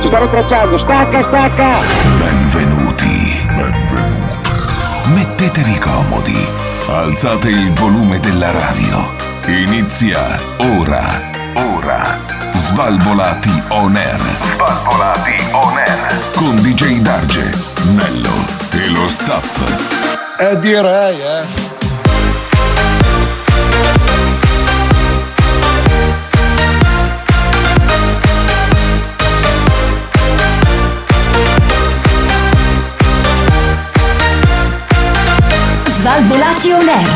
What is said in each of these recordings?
Ci stanno tracciando, stacca, stacca! Benvenuti. Benvenuti. Mettetevi comodi. Alzate il volume della radio. Inizia ora. Ora. Svalvolati on air. Svalvolati on air. Con DJ Darge, Nello e lo staff. Eh direi, eh. Svalvolati on air.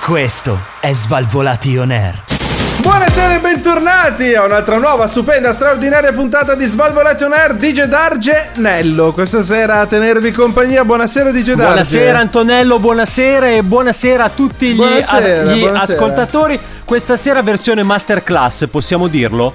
Questo è Svalvolati on air. Buonasera e bentornati a un'altra nuova, stupenda, straordinaria puntata di Svalvolati on Air DJ Darge Nello. Questa sera a tenervi compagnia. Buonasera DJ Darge. Buonasera Antonello, buonasera e buonasera a tutti gli, Buonasera, gli buonasera. ascoltatori. Questa sera versione masterclass, possiamo dirlo?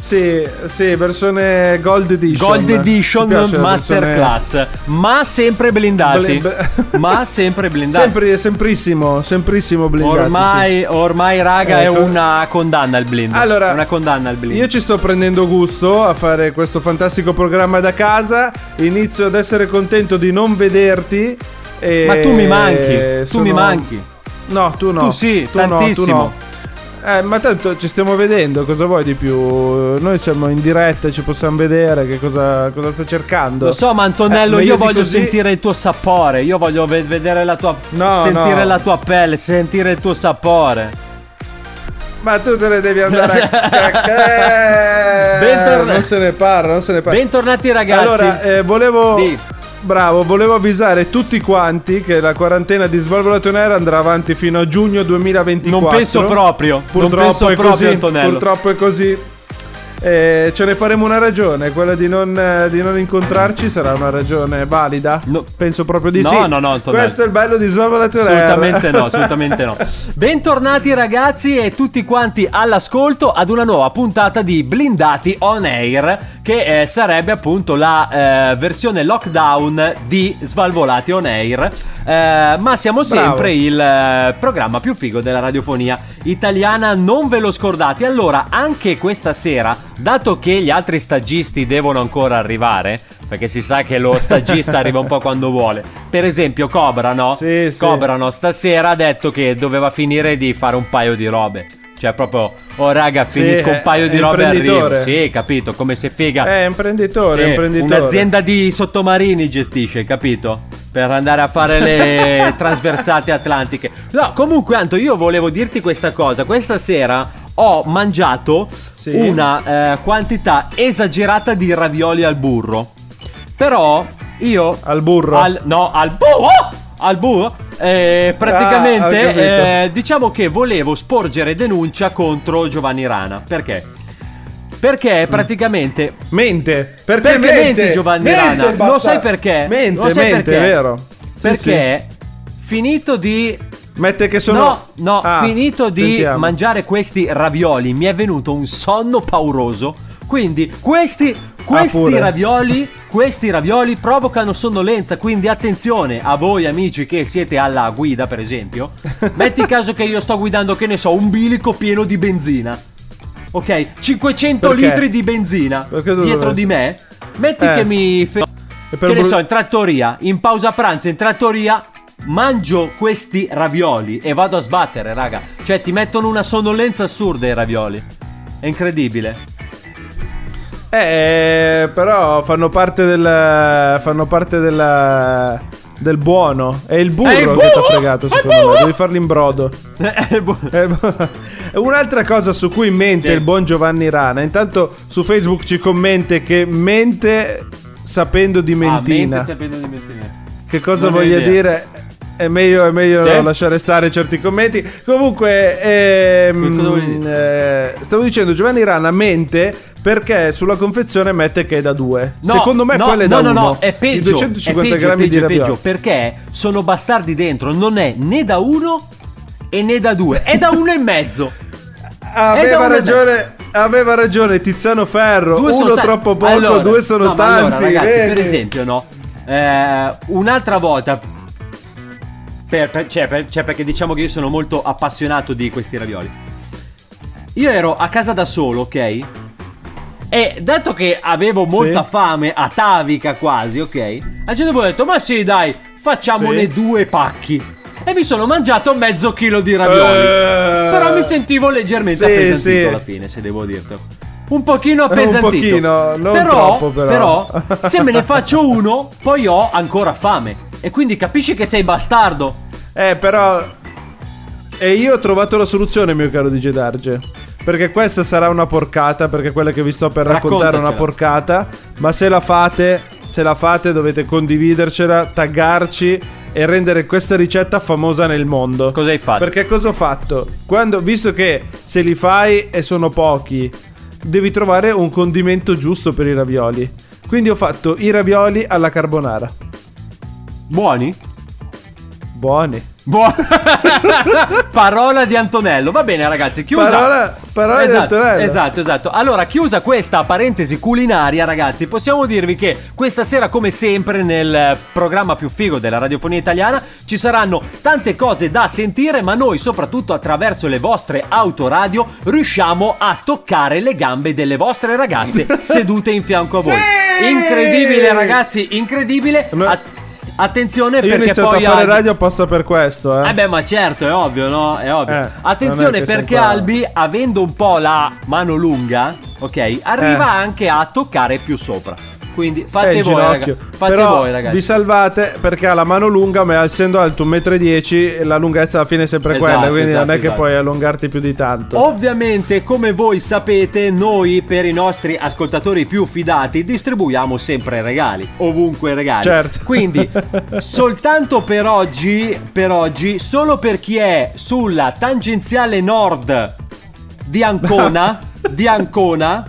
Sì, sì, versione Gold Edition. Gold Edition masterclass, ma sempre blindati. Bl- ma sempre blindati. Sempre, semprissimo, semprissimo blindati. ormai, ormai raga Ecco. è una condanna al blind. Allora, una condanna al blind. Io ci sto prendendo gusto a fare questo fantastico programma da casa. Inizio ad essere contento di non vederti. Ma tu mi manchi, tu sono- mi manchi. No, tu no. Tu sì, no, tu tantissimo. no. Eh, ma tanto ci stiamo vedendo, cosa vuoi di più? Noi siamo in diretta, ci possiamo vedere che cosa, cosa sta cercando. Lo so, ma Antonello, Eh, ma io voglio così- sentire il tuo sapore. Io voglio ve- vedere la tua. No, sentire no. la tua pelle, sentire il tuo sapore. Ma tu te ne devi andare a cacare. Bentorna- Non se ne parla, non se ne parla. Bentornati, ragazzi. Allora, eh, volevo. Di. Bravo, volevo avvisare tutti quanti che la quarantena di Svalvolato on Air andrà avanti fino a giugno 2024. Non penso proprio. Purtroppo non penso è proprio, così. Antonello. Purtroppo è così. Eh, ce ne faremo una ragione, quella di non, eh, di non incontrarci sarà una ragione valida. No. Penso proprio di No, sì. no, no, Antonello. Questo è il bello di Svalvolato on Air. Assolutamente no, assolutamente no. Bentornati ragazzi e tutti quanti all'ascolto ad una nuova puntata di Blindati on Air che eh, sarebbe appunto la eh, versione lockdown di Svalvolati on Air. Eh, ma siamo Bravo. sempre il eh, programma più figo della radiofonia italiana, non ve lo scordate. Allora, anche questa sera, dato che gli altri stagisti devono ancora arrivare, perché si sa che lo stagista arriva un po' quando vuole. Per esempio, Cobra, no? Sì, sì. Cobra, no? Stasera ha detto che doveva finire di fare un paio di robe. Cioè, proprio, oh raga, finisco è- un paio di robe e arrivo. Sì, capito, come se figa. È imprenditore, Sì, imprenditore. Un'azienda di sottomarini gestisce, capito? Per andare a fare le trasversate atlantiche. No, comunque, Anto, io volevo dirti questa cosa. Questa sera ho mangiato Sì. una eh, quantità esagerata di ravioli al burro. Però io. Al burro. Al, no, al burro! Al burro. Eh, Ah, praticamente, capito. eh, diciamo che volevo sporgere denuncia contro Giovanni Rana. Perché? Perché praticamente Mente. Perché, perché mente, menti Giovanni Mente, Rana? basta. Lo sai perché? Mente, Lo sai mente, perché? è vero. Sì, Perché finito di sì. Mette che sono... No, no, Ah, finito di sentiamo. mangiare questi ravioli mi è venuto un sonno pauroso. Quindi questi questi Ah, ravioli, questi ravioli provocano sonnolenza, quindi attenzione a voi amici che siete alla guida, per esempio. Metti caso che io sto guidando, che ne so, un bilico pieno di benzina. Ok, 500 Perché? litri di benzina dietro di me. Metti Eh. che mi fe- che ne bru- so, in trattoria, in pausa pranzo, in trattoria, mangio questi ravioli e vado a sbattere, raga. Cioè, ti mettono una sonnolenza assurda i ravioli. È incredibile. Eh, però fanno parte del. Fanno parte della. del buono. È il burro È il che burro! ti ha fregato, secondo me. Devi farlo in brodo. Eh. Eh, Un'altra cosa su cui mente Sì. il buon Giovanni Rana. Intanto su Facebook ci commenta che mente sapendo di Ah, mentina. mente sapendo di mentina. Che cosa Non voglia idea. dire? È meglio, è meglio Sì? lasciare stare certi commenti. Comunque, ehm, eh, stavo dicendo, Giovanni Rana mente perché sulla confezione mette che è da due. No, Secondo me no, quella è no, da no, uno. no, è peggio. Di 250 è peggio, grammi peggio, di peggio, perché sono bastardi dentro, non è né da uno e né da due, è da uno e mezzo. Aveva ragione, aveva ragione Tiziano Ferro. Due uno ta- troppo poco, Allora, due sono no, tanti. allora, ragazzi, per esempio, no? Eh, un'altra volta. Per- per- cioè, per- cioè, perché diciamo che io sono molto appassionato di questi ravioli. Io ero a casa da solo, ok? E dato che avevo molta fame, atavica quasi, ok? A un certo punto ho detto, ma sì, dai, facciamone Sì. due pacchi. E mi sono mangiato mezzo chilo di ravioli. Eh, Però mi sentivo leggermente sì, appesantito sì. alla fine, se devo dirtelo. Un pochino appesantito. pochino, non però, troppo, però. se me ne faccio uno, poi ho ancora fame. E quindi capisci che sei bastardo. Eh, però. E io ho trovato la soluzione, mio caro DJ Darge. Perché questa sarà una porcata. Perché quella che vi sto per raccontare è una porcata. Ma se la fate, se la fate, dovete condividercela, taggarci e rendere questa ricetta famosa nel mondo. Cosa hai fatto? Perché cosa ho fatto? Quando, visto che se li fai e sono pochi, devi trovare un condimento giusto per i ravioli. Quindi ho fatto i ravioli alla carbonara. Buoni? Buoni. Buoni. Parola di Antonello. Va bene, ragazzi, chiusa. Parola- parola di esatto, Antonello. Esatto, esatto. Allora, chiusa questa parentesi culinaria, ragazzi, possiamo dirvi che questa sera, come sempre, nel programma più figo della radiofonia italiana, ci saranno tante cose da sentire, ma noi, soprattutto attraverso le vostre autoradio, riusciamo a toccare le gambe delle vostre ragazze sedute in fianco a voi. Incredibile, ragazzi, incredibile. Ma- At- attenzione Io ho perché iniziato poi a fare Albi- radio apposta per questo, eh. eh beh, ma certo, è ovvio, no? È ovvio. Eh, Attenzione perché Albi, avendo un po' la mano lunga, ok, arriva Eh. anche a toccare più sopra. Quindi fate Eh, voi, ragazzi. Fate Però voi, ragazzi. vi salvate perché ha la mano lunga, ma essendo alto 1,10 m, la lunghezza alla fine è sempre Esatto, quella. Quindi esatto, non è che esatto. puoi allungarti più di tanto. Ovviamente, come voi sapete, noi per i nostri ascoltatori più fidati distribuiamo sempre regali, ovunque regali. Certo. Quindi, soltanto per oggi, per oggi, solo per chi è sulla tangenziale nord di Ancona, di Ancona,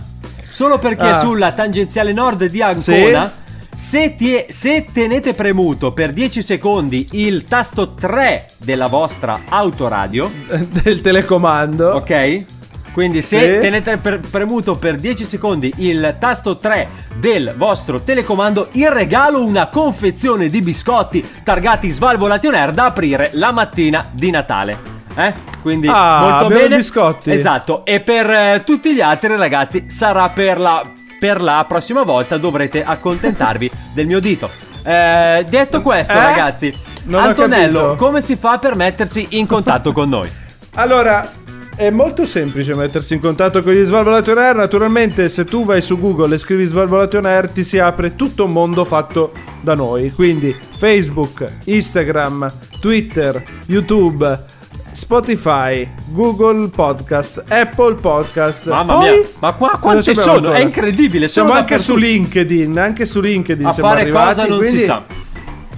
solo per chi è Ah. sulla tangenziale nord di Ancona. Se, ti- se tenete premuto per 10 secondi il tasto 3 della vostra autoradio, Del telecomando. Ok? Quindi se Sì. tenete per- premuto per 10 secondi il tasto 3 del vostro telecomando, il regalo una confezione di biscotti targati Svalvolation Air da aprire la mattina di Natale. Eh? Quindi Ah, molto bene. biscotti. Esatto. E per eh, tutti gli altri ragazzi sarà per la, per la prossima volta dovrete accontentarvi del mio dito. Eh, detto questo, Eh? ragazzi, Non Antonello, come si fa per mettersi in contatto con noi? Allora, è molto semplice mettersi in contatto con gli Svalvolation Air. Naturalmente, se tu vai su Google e scrivi Svalvolation Air, ti si apre tutto un mondo fatto da noi. Quindi Facebook, Instagram, Twitter, YouTube. Spotify, Google Podcast, Apple Podcast. Mamma Poi- mia, ma qua quante sono? ancora? È incredibile, Siamo anche su. LinkedIn, anche su LinkedIn A siamo fare arrivati, cosa non si quindi- sa.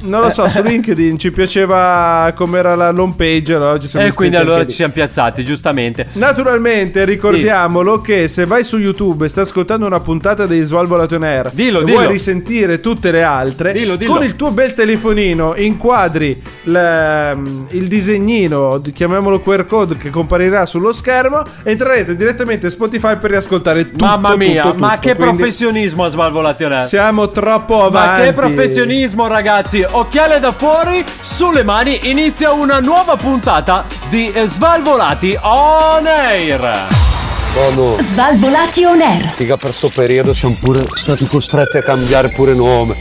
Non lo so, su LinkedIn ci piaceva com'era la home page, allora ci siamo E quindi allora ci siamo piazzati, giustamente. Naturalmente ricordiamolo che se vai su YouTube e stai ascoltando una puntata di Svalvolato on Air Dillo, e dillo. vuoi risentire tutte le altre, Dillo, dillo. con il tuo bel telefonino inquadri l- il disegnino, di- chiamiamolo QR code che comparirà sullo schermo, entrerete direttamente Spotify per riascoltare tutto. Mamma mia, tutto, ma tutto. che Quindi professionismo a Svalvolation Siamo troppo avanti. Ma che professionismo ragazzi Occhiale da fuori, sulle mani Inizia una nuova puntata di Svalvolati On Air Bono, Svalvolati on air. figa per sto periodo siamo pure stati costretti a cambiare pure nome.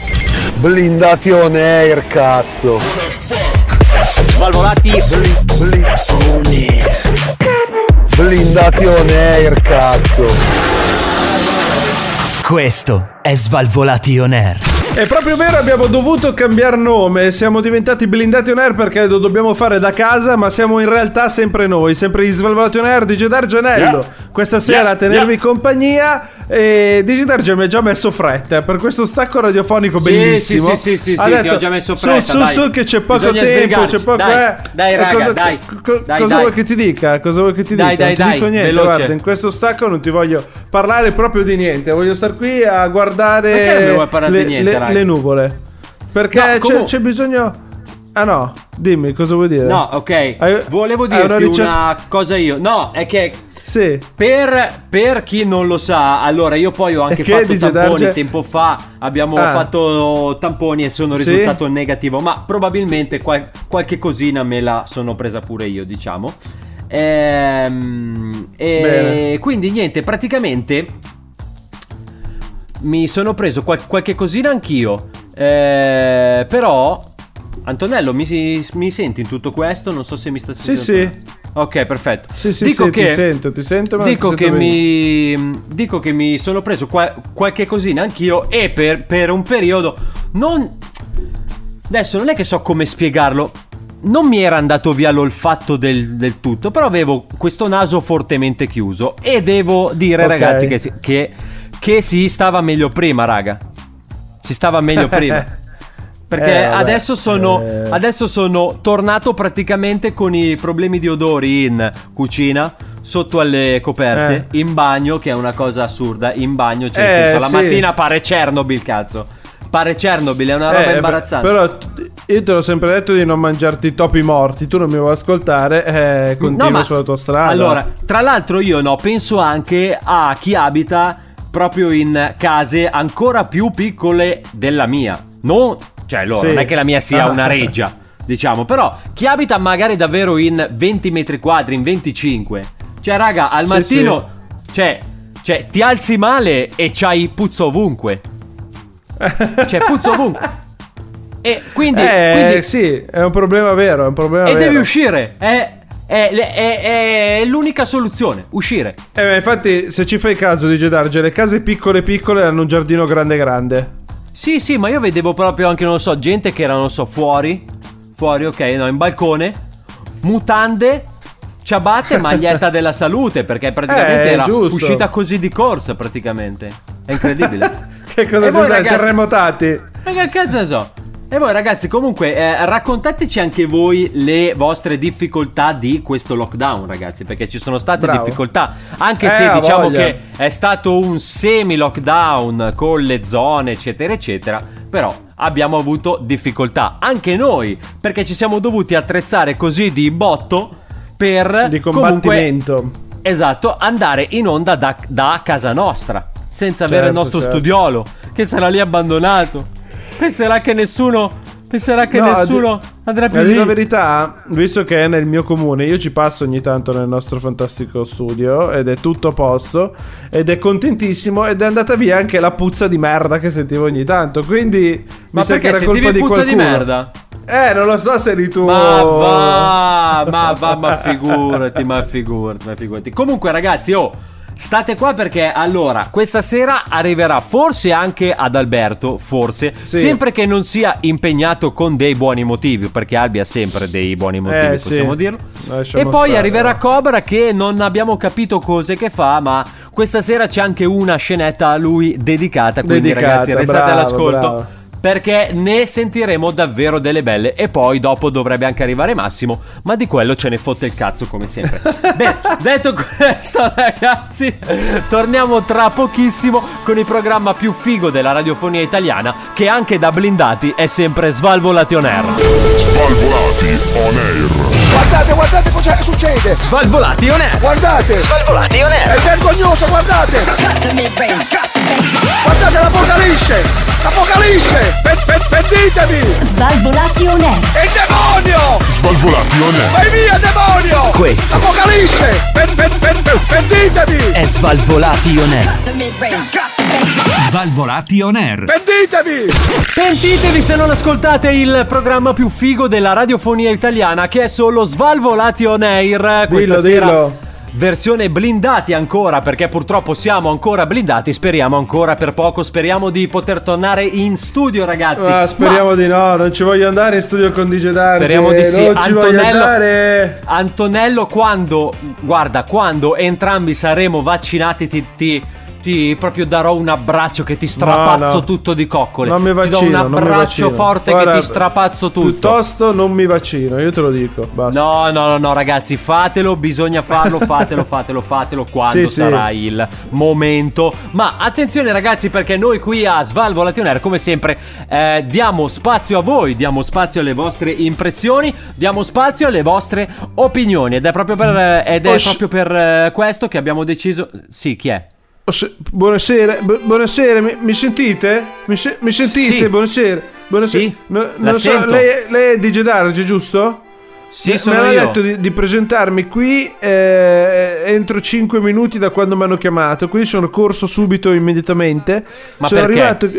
Blindati on air, cazzo. Svalvolati Bli- Blindati on air, cazzo. Questo è Svalvolati On Air. È proprio vero, abbiamo dovuto cambiare nome. Siamo diventati blindati on air perché lo dobbiamo fare da casa, ma siamo in realtà sempre noi, sempre gli Svalvolati on air di Gedar Gianello. Yeah. Questa sera Yeah. a tenervi Yeah. compagnia. E Digidar mi ha già messo fretta per questo stacco radiofonico Sì, bellissimo. sì, sì, sì, sì, ha sì, detto, ti ho già messo su, fretta, Su, dai. su, che c'è poco Bisogna tempo, sbrigarci. c'è poco. Dai, eh. dai, raga, cosa, dai. co- Dai, cosa dai. vuoi che ti dica? Cosa vuoi che ti Dai, dica? dai, non ti dico niente. veloce. Guarda, in questo stacco non ti voglio parlare proprio di niente. Voglio star qui a guardare le, niente, le- le nuvole. Perché No, c'è, c'è bisogno. Ah no, dimmi cosa vuoi dire? No, ok. Volevo dirti una una, ricetta- cosa io. No, è che Sì. per, per chi non lo sa, allora io poi ho anche che fatto dice tamponi Darge? tempo fa. Abbiamo Ah. fatto tamponi e sono Sì? risultato negativo. Ma probabilmente qual- qualche cosina me la sono presa pure io, diciamo. Ehm, e Bene. quindi niente, praticamente mi sono preso qual- qualche cosina anch'io. Eh, però, Antonello, mi, mi senti in tutto questo? Non so se mi sta Sì, sentendo. sì. Ok, perfetto. Sì, sì, dico sì, che, ti sento, ti sento, ma dico ti che sento mi dico che mi sono preso qua- qualche cosina anch'io e per, per un periodo non adesso non è che so come spiegarlo. Non mi era andato via l'olfatto del, del tutto, però avevo questo naso fortemente chiuso. E devo dire, Ok. ragazzi, che si, che, che si stava meglio prima, raga. Si stava meglio prima. Perché Eh, vabbè, adesso sono eh. adesso sono tornato praticamente con i problemi di odori in cucina, sotto alle coperte, in bagno, che è una cosa assurda. In bagno, cioè, Eh, senso, la sì. mattina pare Chernobyl, cazzo. Pare Chernobyl, è una roba Eh, imbarazzante. Però io te l'ho sempre detto di non mangiarti i topi morti. Tu non mi vuoi ascoltare, eh, continua No, sulla tua strada. Allora, tra l'altro io no, penso anche a chi abita proprio in case ancora più piccole della mia. Non, cioè, allora, Sì. non è che la mia sia Ah. una reggia, diciamo, però chi abita magari davvero in 20 metri quadri, in 25. Cioè, raga, al Sì, mattino cioè, cioè ti alzi male e c'hai puzzo ovunque. Cioè, puzzo ovunque. E quindi, eh, quindi sì, è un problema vero, è un problema e vero. devi uscire. È, è- è- è l'unica soluzione. Uscire. Eh, infatti, se ci fai caso di Gedarge, le case piccole piccole hanno un giardino grande grande. Sì, sì, ma io vedevo proprio anche, non lo so, gente che era, non so, fuori. Fuori, ok, no, in balcone. Mutande. Ciabatte, maglietta della salute. Perché praticamente Eh, era giusto. uscita così di corsa, praticamente. È incredibile. Che cosa E voi, ragazzi? Terremotati. Ma che cazzo ne so? E voi ragazzi, comunque, eh, raccontateci anche voi le vostre difficoltà di questo lockdown, ragazzi, perché ci sono state Bravo. difficoltà, anche Eh, se diciamo voglia. che è stato un semi-lockdown con le zone, eccetera, eccetera, però abbiamo avuto difficoltà, anche noi, perché ci siamo dovuti attrezzare così di botto per Di comunque combattimento. Esatto, andare in onda da, da casa nostra, senza avere il Certo, nostro certo. studiolo, che sarà lì abbandonato. Penserà che nessuno. Penserà che No, nessuno di- andrà più A dire lì. la verità, visto che è nel mio comune, io ci passo ogni tanto nel nostro fantastico studio ed è tutto a posto ed è contentissimo ed è andata via anche la puzza di merda che sentivo ogni tanto. Quindi Ma mi sa che perché era colpa di puzza di qualcuno. merda? Eh, non lo so se eri tu. Ma va, ma va, ma figurati, ma figurati, ma figurati. Comunque, ragazzi, oh, state qua perché allora, questa sera arriverà forse anche ad Alberto, forse, Sì. sempre che non sia impegnato con dei buoni motivi, perché Albi ha sempre dei buoni motivi, Eh, sì. possiamo dirlo. Lasciamo e poi stare, arriverà no. Cobra che non abbiamo capito cose che fa, ma questa sera c'è anche una scenetta a lui dedicata, quindi Dedicata, ragazzi, restate bravo, all'ascolto bravo. Perché ne sentiremo davvero delle belle e poi dopo dovrebbe anche arrivare Massimo, ma di quello ce ne fotte il cazzo come sempre. Bene, detto questo ragazzi, torniamo tra pochissimo con il programma più figo della radiofonia italiana che anche da blindati è sempre Svalvolation Air. Svalvolati on air. Guardate, guardate cosa succede! Svalvolati on air. Guardate! Svalvolati on air. È vergognoso, guardate! Guardate l'apocalisse! L'apocalisse! Pe- pe- Pentitevi! Svalvolati on air. Il demonio! Svalvolati on air. Vai via, demonio! Questo Apocalisse! Pe- pe- pe- pe- Pentitevi! è Svalvolati on air. Svalvolati on air. Pentitevi! Pentitevi se non ascoltate il programma più figo della radiofonia italiana che è solo Svalvolati on Air. Questa Dillo, sera dillo. Versione blindati ancora, perché purtroppo siamo ancora blindati. Speriamo ancora per poco. Speriamo di poter tornare in studio, ragazzi. Ah, speriamo Ma di no, non ci voglio andare in studio con DJ Darge. Speriamo di sì. Non Antonello. Antonello, quando guarda, quando entrambi saremo vaccinati, ti, ti- ti proprio darò un abbraccio che ti strapazzo No, no. tutto di coccole. Non mi ti do vaccino, un abbraccio vaccino. forte Guarda, che ti strapazzo tutto. Piuttosto non mi vaccino, io te lo dico. Basta. No, no, no, no, ragazzi, fatelo, bisogna farlo, fatelo, fatelo, fatelo quando Sì, sì. sarà il momento. Ma attenzione ragazzi perché noi qui a Svalvolation Air, come sempre, eh, diamo spazio a voi, diamo spazio alle vostre impressioni, diamo spazio alle vostre opinioni ed è proprio per, eh, ed è Oh, proprio per eh, questo che abbiamo deciso... Sì, chi è? Oh, se- Buonasera, bu- buonasera, mi, mi sentite? Mi, se- mi sentite? Sì. Buonasera. Buonasera. Sì, No- non so, lei, lei è DJ Darge, giusto? Sì, Mi- sono mi hanno io. detto di, di presentarmi qui eh, entro 5 minuti da quando mi hanno chiamato, quindi sono corso subito immediatamente. Ma sono perché? arrivato.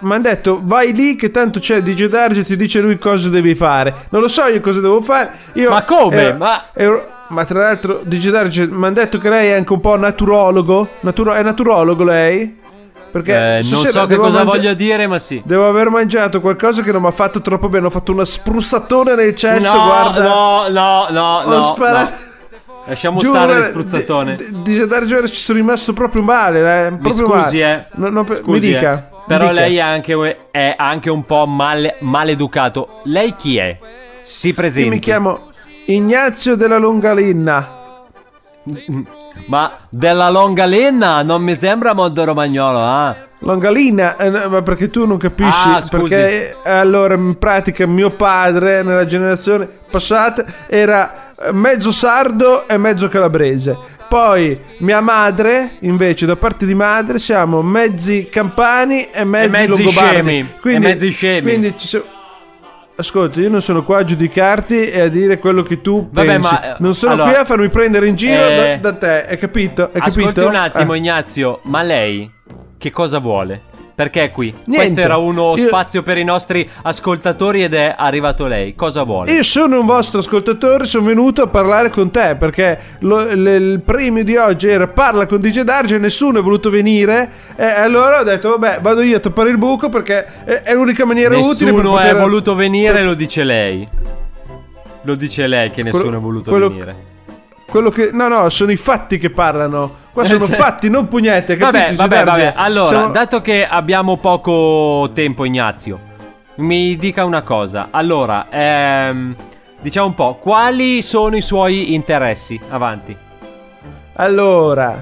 Mi hanno detto vai lì che tanto c'è DJ Darge ti dice lui cosa devi fare. Non lo so io cosa devo fare. Io Ma come? ero- Ma- ero- ma tra l'altro DJ Darge mi hanno detto che lei è anche un po' naturologo. Naturo- è naturologo lei? Perché Eh, non so che cosa mangia- voglio dire, ma sì. Devo aver mangiato qualcosa che non mi ha fatto troppo bene. Ho fatto una spruzzatona nel cesso. no, guarda. no, no, no, Ho no, sparato. no. Lasciamo Giuro, stare guarda, spruzzatone. di- di- Di Dargiore ci sono rimasto proprio male. eh, Mi proprio scusi, male. eh. No, no, per- mi Scusi, dica. eh. mi Però dica. lei è anche, è anche un po' male, maleducato. Lei chi è? Si presenti. Io mi chiamo Ignazio della Longalinna. Ma della longalenna non mi sembra molto romagnolo, ah. Longalina, eh, ma perché tu non capisci? Ah, perché eh, allora in pratica mio padre nella generazione passata era eh, mezzo sardo e mezzo calabrese. Poi mia madre, invece, da parte di madre, siamo mezzi campani e mezzi, mezzi longobardi. scemi, e mezzi scemi. Quindi ci so- Ascolta, io non sono qua a giudicarti e a dire quello che tu Vabbè, pensi. ma, eh, non sono allora- qui a farmi prendere in giro Eh, da, da te, hai capito? Hai Ascolti capito? un attimo, Eh. Ignazio, ma lei che cosa vuole? Perché è qui? Niente. Questo era uno Io- spazio per i nostri ascoltatori ed è arrivato lei. Cosa vuole? Io sono un vostro ascoltatore, sono venuto a parlare con te perché lo- le- il premio di oggi era parla con DJ Darge e nessuno è voluto venire e allora ho detto vabbè vado io a tappare il buco perché è, è l'unica maniera utile per Nessuno è voluto venire, lo dice lei. Lo dice lei che nessuno Quello- è voluto quello- venire. Quello che... No, no, sono i fatti che parlano. Qua sono Sì. fatti, non pugnette, capito? Vabbè, vabbè, vabbè. Allora, Siamo- dato che abbiamo poco tempo, Ignazio, mi dica una cosa. Allora, ehm, diciamo un po', quali sono i suoi interessi? Avanti. Allora,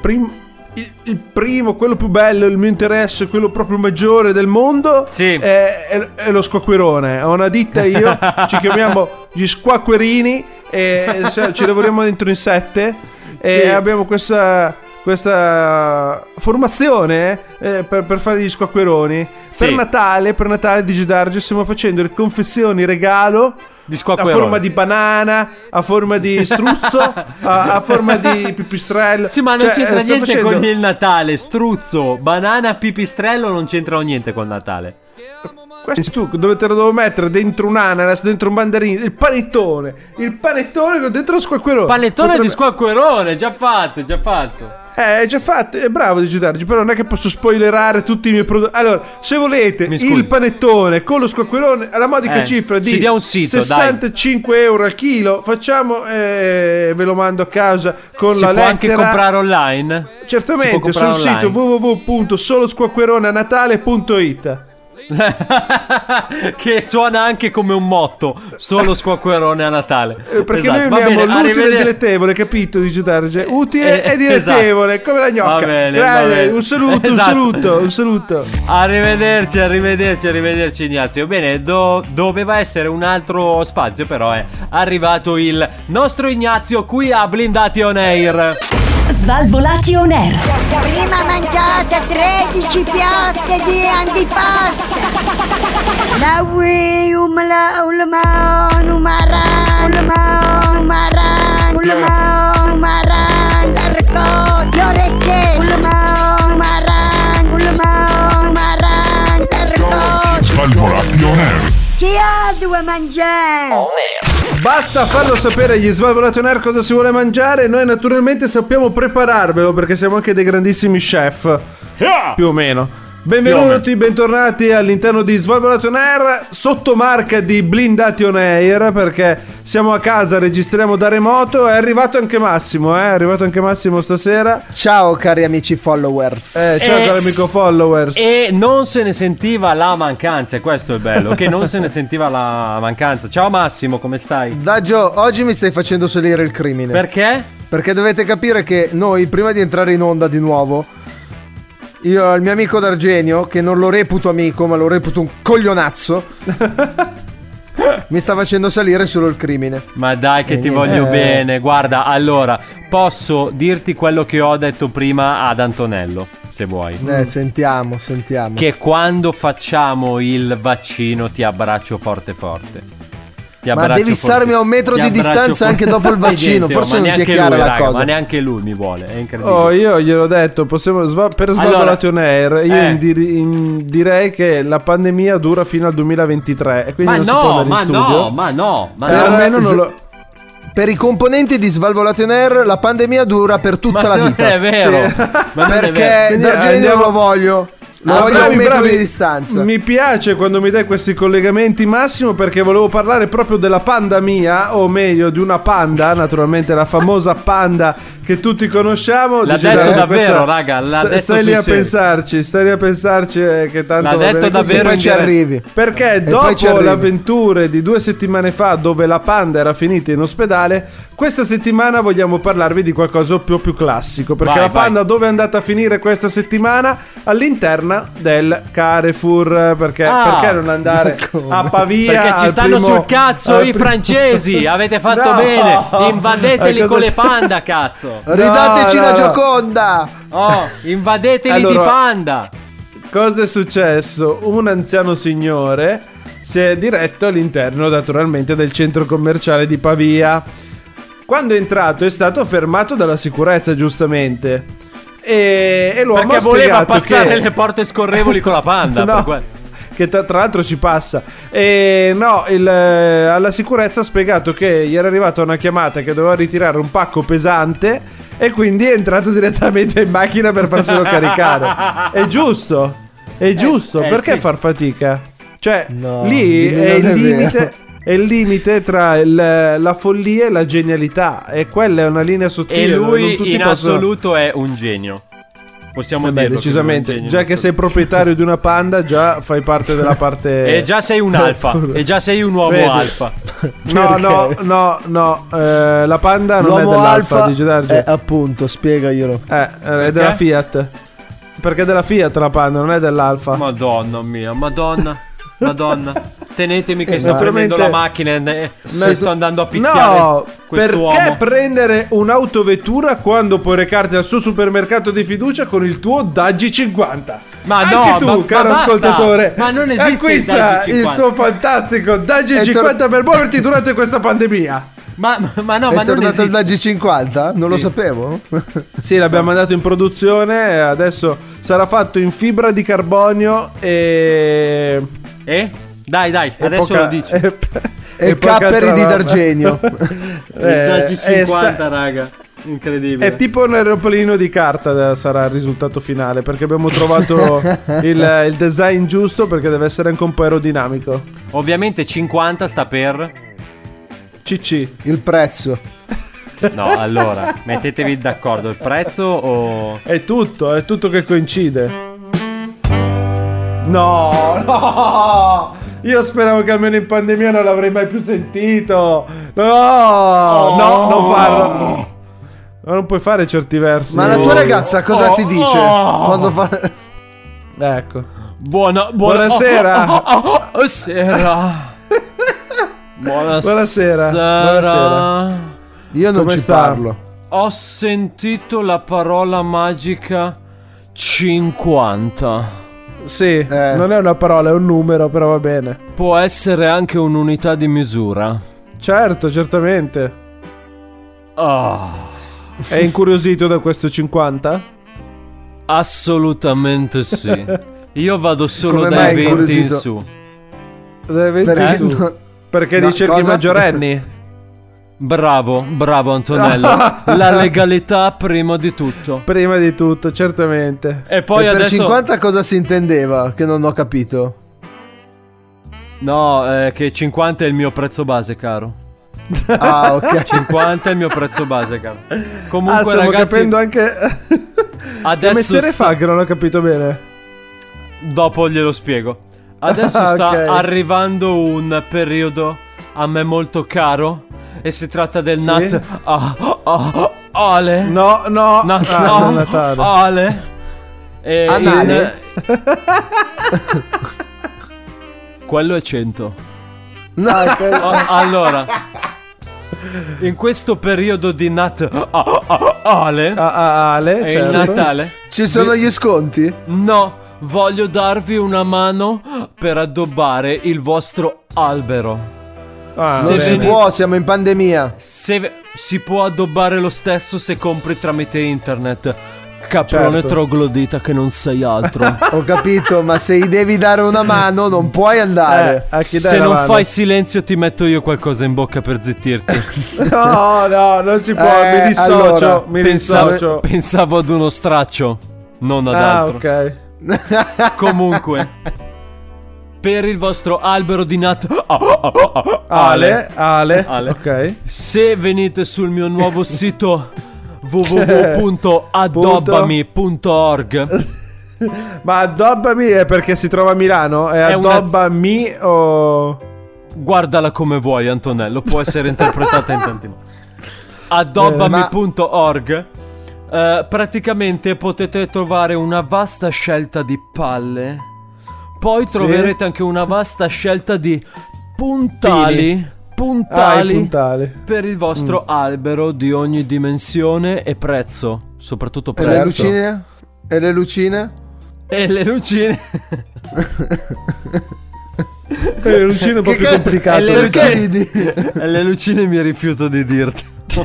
prim- il, il primo, quello più bello, il mio interesse, quello proprio maggiore del mondo Sì. è, è- è lo squacquerone. Ho una ditta io, ci chiamiamo gli squacquerini e se- ci lavoriamo dentro in sette e Sì. abbiamo questa, questa formazione eh, per, per fare gli squacqueroni. Sì. Per Natale, per Natale di Darge stiamo facendo le confezioni regalo Di a forma di banana, a forma di struzzo, a, a forma di pipistrello. Sì, ma non Cioè, c'entra eh, sto niente facendo- con il Natale. Struzzo, banana, pipistrello non c'entrano niente con Natale. Questo tu dove te lo devo mettere? Dentro un ananas, dentro un mandarino, il panettone. Il panettone con dentro lo squacquerone. Panettone Potrebbe- di squacquerone, già fatto, già fatto. Eh, è già fatto, è bravo di però non è che posso spoilerare tutti i miei prodotti. Allora, se volete il panettone con lo squacquerone alla modica Eh, cifra di sito, dai. 65 euro al chilo, facciamo e ve lo mando a casa con Si la può lettera. anche comprare online? Si può Certamente sul sito www.solosquacqueroneanatale.it che suona anche come un motto. Solo squacquerone a Natale. Eh, Perché Esatto, noi uniamo bene, l'utile e il dilettevole, capito? Dice Darge. Utile Eh, e dilettevole, come la gnocca. Bene, bene. Un saluto, Esatto. un saluto, un saluto. Arrivederci, arrivederci, arrivederci Ignazio. Bene, do- doveva essere un altro spazio, però è arrivato il nostro Ignazio qui a Blindati On Air. Svalvolati on air. Prima mangiate 13 piatte di antipasto. La ui umla ulma numara ulma numara ulma numara l'arco le orecchie ulma numara ulma numara l'arco Svalvolati on air. Chi ha due mangiare? Basta farlo sapere agli Svalvolati on Air cosa si vuole mangiare. Noi naturalmente sappiamo prepararvelo perché siamo anche dei grandissimi chef. Più o meno. Benvenuti, bentornati all'interno di Svalvolati on Air, sottomarca di Blindati on Air perché siamo a casa, registriamo da remoto. È arrivato anche Massimo, eh? È arrivato anche Massimo stasera. Ciao cari amici followers. Eh, ciao Eh, caro amico followers. E non se ne sentiva la mancanza, e questo è bello, che non se ne sentiva la mancanza. Ciao Massimo, come stai? Daggio, oggi mi stai facendo salire il crimine. Perché? Perché dovete capire che noi, prima di entrare in onda di nuovo, io ho il mio amico D'Argenio, che non lo reputo amico, ma lo reputo un coglionazzo, mi sta facendo salire solo il crimine. Ma dai che ti Eh, voglio eh. bene. Guarda, allora, posso dirti quello che ho detto prima ad Antonello, se vuoi. Eh, sentiamo, sentiamo. Che quando facciamo il vaccino ti abbraccio forte forte. Ti Ma devi starmi a un metro ti di distanza anche dopo il vaccino, forse non ti è chiara lui, la raga, cosa. Ma neanche lui mi vuole, è incredibile. Oh, io gliel'ho detto, possiamo sva- per Svalvolati on Air, io eh. indiri- in- direi che la pandemia dura fino al 2023 e quindi ma non si può no, andare in ma studio. no, ma no, ma Eh, no. almeno non lo... Per i componenti di Svalvolati on Air la pandemia dura per tutta Ma la non vita. è vero. Sì. Ma non è vero. Perché andiamo- non lo voglio. Ah, a bravi, bravi. di distanza. Mi piace quando mi dai questi collegamenti Massimo perché volevo parlare proprio della panda mia, o meglio di una panda, naturalmente la famosa panda che tutti conosciamo. L'ha Dici, detto davvero, questa- raga, l'ha sta- detto Stai lì a serio. pensarci, stai lì a pensarci eh, che tanto L'ha detto davvero poi ci arrivi. Perché E dopo le avventure di due settimane fa dove la panda era finita in ospedale, questa settimana vogliamo parlarvi di qualcosa più, più classico. Perché Vai, la vai. panda dove è andata a finire questa settimana? All'interno del Carrefour. Perché, Ah. perché non andare a Pavia? Perché ci stanno primo- sul cazzo i primo- francesi. Avete fatto No. bene. Invadeteli con le panda, cazzo. Ridateci No, la no, no. Gioconda. Oh, invadeteli di Allora- panda. Cosa è successo? Un anziano signore si è diretto all'interno naturalmente del centro commerciale di Pavia. Quando è entrato è stato fermato dalla sicurezza, giustamente. E, e l'uomo Perché voleva passare che... le porte scorrevoli con la panda. No. Che tra, tra l'altro ci passa. E no, il, eh, alla sicurezza ha spiegato che gli era arrivata una chiamata che doveva ritirare un pacco pesante e quindi è entrato direttamente in macchina per farselo caricare. È giusto, è giusto. eh, Perché sì. far fatica? Cioè, No, lì è il limite. vero. È il limite tra il- la follia e la genialità. E quella è una linea sottile. E non lui tutti in possono- assoluto è un genio. Possiamo Eh beh, dirlo. decisamente. che Già che sei proprietario di una panda, già fai parte della parte. E già sei un alfa. e già sei un uomo Vedi. alfa. No, no, no, no. eh, la panda non è dell'Alfa alfa di Gedarge. eh, appunto, spiegaglielo. Eh, è della Fiat. Perché è della Fiat la panda, non è dell'Alfa. Madonna mia, madonna. Madonna. Tenetemi che Eh, sto prendendo la macchina e ne- No, e sto andando a picchiare No, quest'uomo. perché prendere un'autovettura quando puoi recarti al suo supermercato di fiducia con il tuo Daggi 50? Ma Anche no, tu, ma- ma caro basta. ascoltatore, Ma non esiste il acquista il, 50. tuo fantastico Daggi È tor- 50 per muoverti durante questa pandemia. Ma, ma- ma no, è ma non tornato il. Daggi 50? Non lo Sì. sapevo. Sì, l'abbiamo mandato in produzione e adesso sarà fatto in fibra di carbonio e... Eh? Dai, dai, adesso poca- lo dici. E, E capperi di. D'Argenio. Il Eh, Daggi e 50, sta- raga. Incredibile. È tipo un aeroplano di carta eh, sarà il risultato finale perché abbiamo trovato il, il design giusto perché deve essere anche un po' aerodinamico. Ovviamente 50 sta per... CC. Il prezzo. No, allora, mettetevi d'accordo. Il prezzo o... È tutto, è tutto che coincide. No, no! Io speravo che almeno in pandemia non l'avrei mai più sentito. No, no, non farlo. Ma Non puoi fare certi versi. Ma la tua ragazza cosa ti dice? Oh. Quando fa... Ecco. Buona, buona... Buonasera. Oh, oh, oh, oh, sera. Buonasera. Buonasera, buonasera. Io non Come ci sta? parlo. Ho sentito la parola magica 50. Sì, Eh. non è una parola, è un numero, però va bene. Può essere anche un'unità di misura. Certo, certamente. Ah, È incuriosito da questo 50? assolutamente sì. Io vado solo Come dai mai 20 in su. Dai 20 Perché su. no- Perché No, ricerchi i cosa? maggiorenni? Bravo, bravo Antonello. La legalità prima di tutto. Prima di tutto, certamente. E poi e per adesso 50 cosa si intendeva? Che non ho capito. No, eh, che 50 è il mio prezzo base, caro. Ah, ok. 50 è il mio prezzo base, caro. Ah, Comunque stiamo ragazzi, capendo anche... che adesso mestiere sta- fa che non ho capito bene? Dopo glielo spiego. Adesso Ah, sta ok. arrivando un periodo a me molto caro e si tratta del Sì? Nat ah, ah, Ale. No, no. Nat Ah, ah, Natale. Ale. E Anale? in- Quello è 100. No, Ah, allora, in questo periodo di Nat ah, ah, Ale Ah, ah, Ale, certo. Natale, ci sono gli sconti? no, voglio darvi una mano per addobbare il vostro albero. Ah, Se Non si può, siamo in pandemia. Se si può addobbare lo stesso se compri tramite internet. Caprone Certo. troglodita che non sei altro. Ho capito, ma se gli devi dare una mano non puoi andare. Eh, a chi dai se non mano? fai silenzio ti metto io qualcosa in bocca per zittirti. No, no, non si può, Eh, mi dissocio, allora, mi pensavo, dissocio. pensavo ad uno straccio, non ad Ah, altro. ok. Comunque, per il vostro albero di Nat ah, ah, ah, ah, Ale, Ale, Ale. ok. se venite sul mio nuovo sito www.addobbami.org Ma addobbami è perché si trova a Milano? È, È una- addobbami o... Guardala come vuoi, Antonello, può essere interpretata in tanti modi. Addobbami.org eh, praticamente potete trovare una vasta scelta di palle. Poi troverete anche una vasta scelta di puntali. Pini. Puntali. Ah, puntali. per il vostro albero di ogni dimensione e prezzo. Soprattutto E le prezzo. lucine? E le lucine? E le lucine. Eh, le lucine è un po' Che più ca- complicato. e le lucine- e le lucine mi rifiuto di dirti.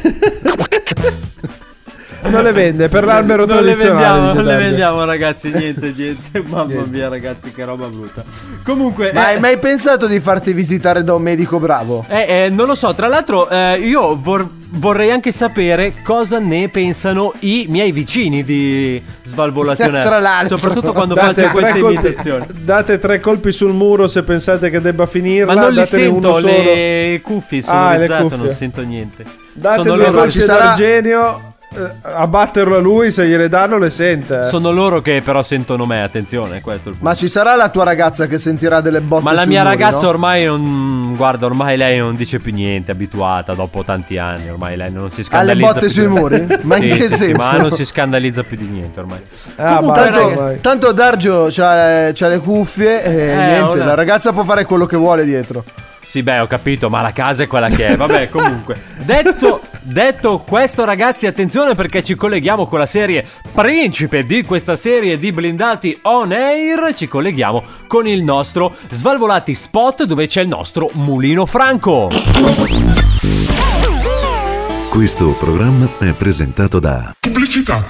Non le vende, per l'albero non le tradizionale. vendiamo, non le vendiamo ragazzi, niente, niente. Mamma mia ragazzi, che roba brutta. Comunque, Ma eh, hai mai pensato di farti visitare da un medico bravo? eh, eh, non lo so, tra l'altro eh, io vor- vorrei anche sapere cosa ne pensano i miei vicini di Svalvolation Tra l'altro. Soprattutto quando Date faccio queste colpi- imitazioni. Date tre colpi sul muro se pensate che debba finirla. Ma non li datene sento, uno solo. le cuffie Ah, le non cuffie. sento niente. Date sono due loro, colpi eh, a batterlo a lui, se gliele danno, le sente. eh. sono loro che però sentono me, attenzione, questo è il punto. Ma ci sarà la tua ragazza che sentirà delle botte Ma la mia muri, ragazza no? ormai non. Guarda, ormai lei non dice più niente, abituata dopo tanti anni. Ormai lei non si scandalizza. botte più sui di- muri? Ma in Sì, che sì, sì, senso? ma non si scandalizza più di niente ormai. Ah, Comunque, raga- ormai. Tanto Dargio c'ha, c'ha le cuffie e Eh, niente, ora- la ragazza può fare quello che vuole dietro. Sì, beh, ho capito, ma la casa è quella che è. Vabbè, comunque. Detto, detto questo, ragazzi, attenzione perché ci colleghiamo con la serie principe di questa serie di blindati on air. Ci colleghiamo con il nostro Svalvolati Spot dove c'è il nostro Mulino Franco. Questo programma è presentato da Pubblicità.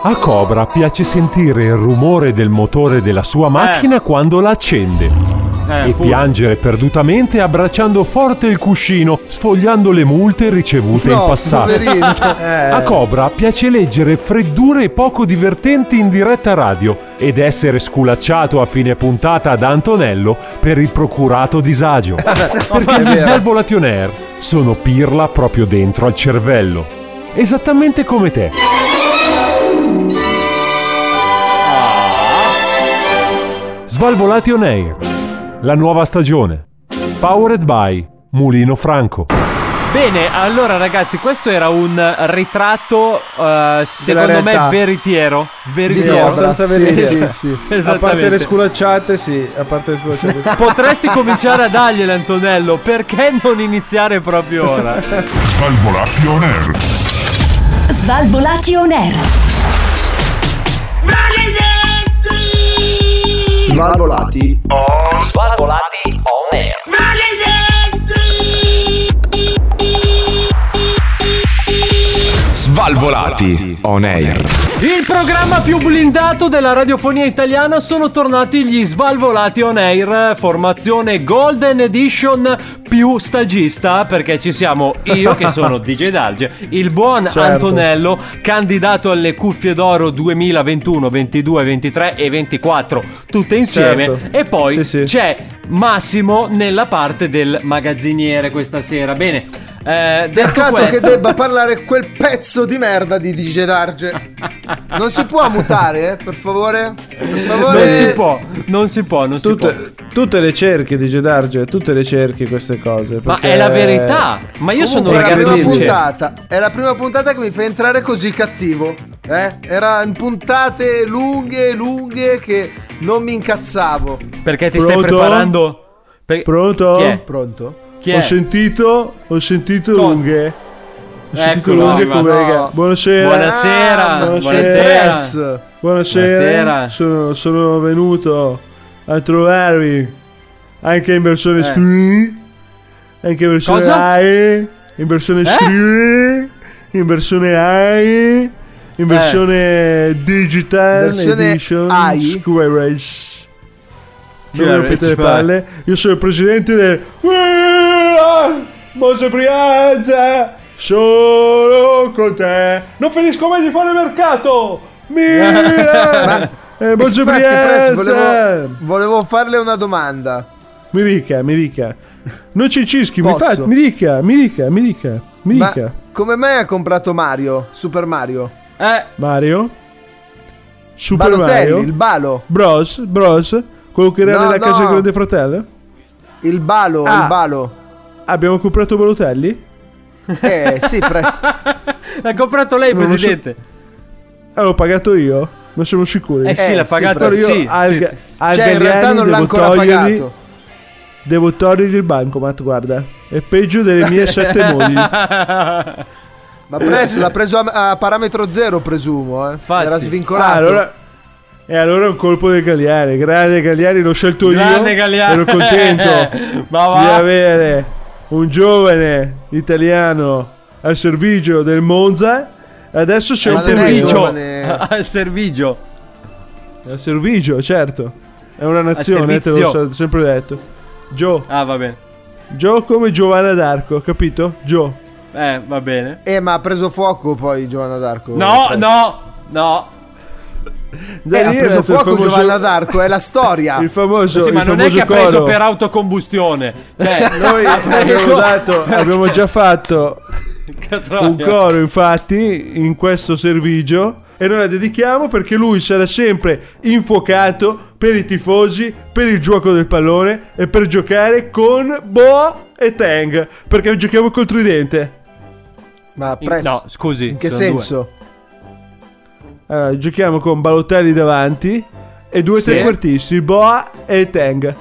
A Cobra piace sentire il rumore del motore della sua macchina quando la accende. Eh, e pure. piangere perdutamente abbracciando forte il cuscino, sfogliando le multe ricevute in No, passato. poverino. Eh, A Cobra piace leggere freddure poco divertenti in diretta radio ed essere sculacciato a fine puntata da Antonello per il procurato disagio. Perché gli Svalvolation Air sono pirla proprio dentro al cervello. Esattamente come te. Svalvolation Air. La nuova stagione. Powered by Mulino Franco. Bene, allora ragazzi, questo era un ritratto, eh, secondo me, realtà. veritiero. sì, Veritiero. abbastanza Sì, veritiero. sì, sì. A parte le sculacciate, sì. A parte le sculacciate, sì. Potresti cominciare a dargliele, Antonello. Perché non iniziare proprio ora? Svalvolati on air. Svalvolati on air. Svalvolati. Svalvolati on air. Il programma più blindato della radiofonia italiana sono tornati gli Svalvolati on Air, formazione Golden Edition più stagista, perché ci siamo io che sono DJ Darge, il buon Certo. Antonello, candidato alle cuffie d'oro 2021, 22, 23 e 24, tutte insieme, Certo. e poi Sì, sì. c'è Massimo nella parte del magazziniere questa sera. Bene, eh, detto Peccato questo... che debba parlare quel pezzo di merda di DJ Darge. Non si può mutare, eh, per favore? Per favore. Non si può, non si può, non si può. Tutte, tutte le cerchi di Gedarge, tutte le cerchi queste cose. Ma è la verità. Ma io sono un Comunque, è la ragazzo prima sincero. puntata. È la prima puntata che mi fa entrare così cattivo. Eh? Era in puntate lunghe, lunghe che non mi incazzavo. Perché ti stai Pronto? preparando? Per- Pronto? Chi è? Pronto? Chi Ho è? sentito, ho sentito Con- lunghe. Ho sentito Eccolo, lunghe ma come no. raga. Buonasera. Buonasera, Ah, buonasera. Buonasera. Buonasera. Sono, sono venuto a trovarvi anche in versione Eh. stream, anche in versione Cosa? AI, in versione Eh? stream, in versione AI, in versione digital Versione edition AI? Squares. Non mi Squares, rompete le palle. Io sono il presidente del Mose Brianza. Solo con te. Non finisco mai di fare mercato. Milan. Eh, Infatti, Brianza. volevo, volevo farle una domanda. Mi dica, mi dica. Non ci cischi, mi, fa, mi dica, mi dica, mi dica, mi Ma dica. come mai ha comprato Mario? Super Mario? Eh, Mario? Super Balotelli, Mario? il balo. Bros? Bros? Quello che era No, nella casa no. del grande fratello? Il balo, Ah. il balo. Abbiamo comprato Balotelli? Eh, sì, Press. l'ha comprato lei, Non lo so. presidente. Ah, l'ho pagato io? Ma sono sicuro. Eh sì, l'ha sì, pagato Però io sì, al, sì, sì. al Cioè, in realtà non l'ha devo ancora togliergli- pagato. Devo togliergli il bancomat, guarda. È peggio delle mie sette mogli. Ma Press l'ha preso a, a parametro zero, presumo. Eh. Infatti. Era Ah, svincolato. allora... E allora è un colpo del Galliani. Grande Galliani, l'ho scelto Grande io. Galliani. Ero contento Ma di va. avere un giovane italiano al servizio del Monza. Adesso c'è Al un servizio. giovane. Al servigio. Al servizio, certo. È una nazione, te l'ho servizio. so- sempre detto. Joe. Ah, va bene. Joe come Giovanna d'Arco, capito? Joe. Eh, va bene. Eh, ma ha preso fuoco poi Giovanna d'Arco. No, Press. no, no. Da Eh, ha preso fuoco famoso- Giovanna d'Arco, è la storia. Il famoso, Sì, ma il non è che ha preso coro. per autocombustione. Cioè, Noi abbiamo, dato, abbiamo già fatto un coro, infatti, in questo servigio. E noi la dedichiamo perché lui sarà sempre infuocato per i tifosi, per il gioco del pallone e per giocare con Boa e Tang. Perché giochiamo col tridente. Ma In- Press. no, scusi. In che sono due. Allora, giochiamo con Balotelli davanti e due Sì. trequartisti, Boa e Tang.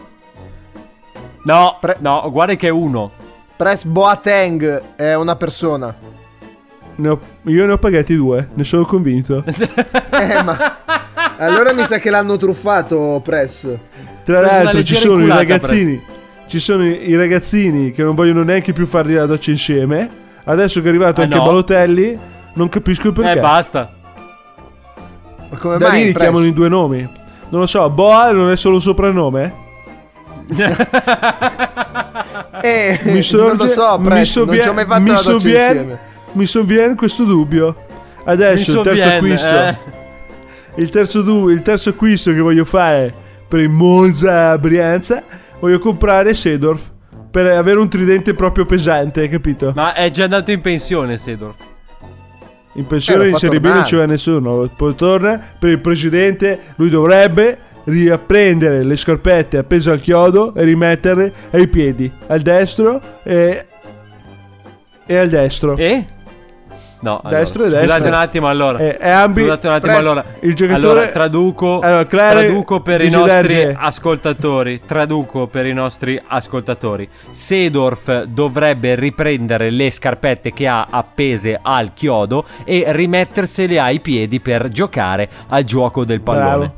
No, Pre- no, guarda che è uno. Press Boateng è una persona. Ne ho- io ne ho pagati due, ne sono convinto. Eh, ma. Allora mi sa che l'hanno truffato, Press. Tra l'altro ci sono i ragazzini. Ci sono i ragazzini che non vogliono neanche più farli la doccia insieme. Adesso che è arrivato Ah, anche no. Balotelli, non capisco il perché. Eh, basta. Ma come da lì mai? li Press? chiamano in due nomi. Non lo so, Boa non è solo un soprannome? Eh, Mi non sorge, lo so, mi Press. Non sovvien- ci ho mai fatto mi sovvien- insieme. Mi sovviene questo dubbio. Adesso Mi il terzo acquisto. eh. Il, terzo du- il terzo acquisto che voglio fare per il Monza Brianza. Voglio comprare Sedorf. Per avere un tridente proprio pesante, hai capito? Ma è già andato in pensione, Sedor. In Eh, pensione lo in Serie B non ci va nessuno. Poi torna per il presidente. Lui dovrebbe riapprendere le scarpette appese al chiodo e rimetterle ai piedi, al destro e, e al destro. E? No, Destro allora, e Scusate destro. un attimo allora. E- e ambi- Scusate un attimo Press, allora. il giocatore- Allora, traduco, Allora, Clare- traduco per i nostri Darge. ascoltatori. Traduco per i nostri ascoltatori. Sedorf dovrebbe riprendere le scarpette che ha appese al chiodo e rimettersele ai piedi per giocare al gioco del pallone. Bravo.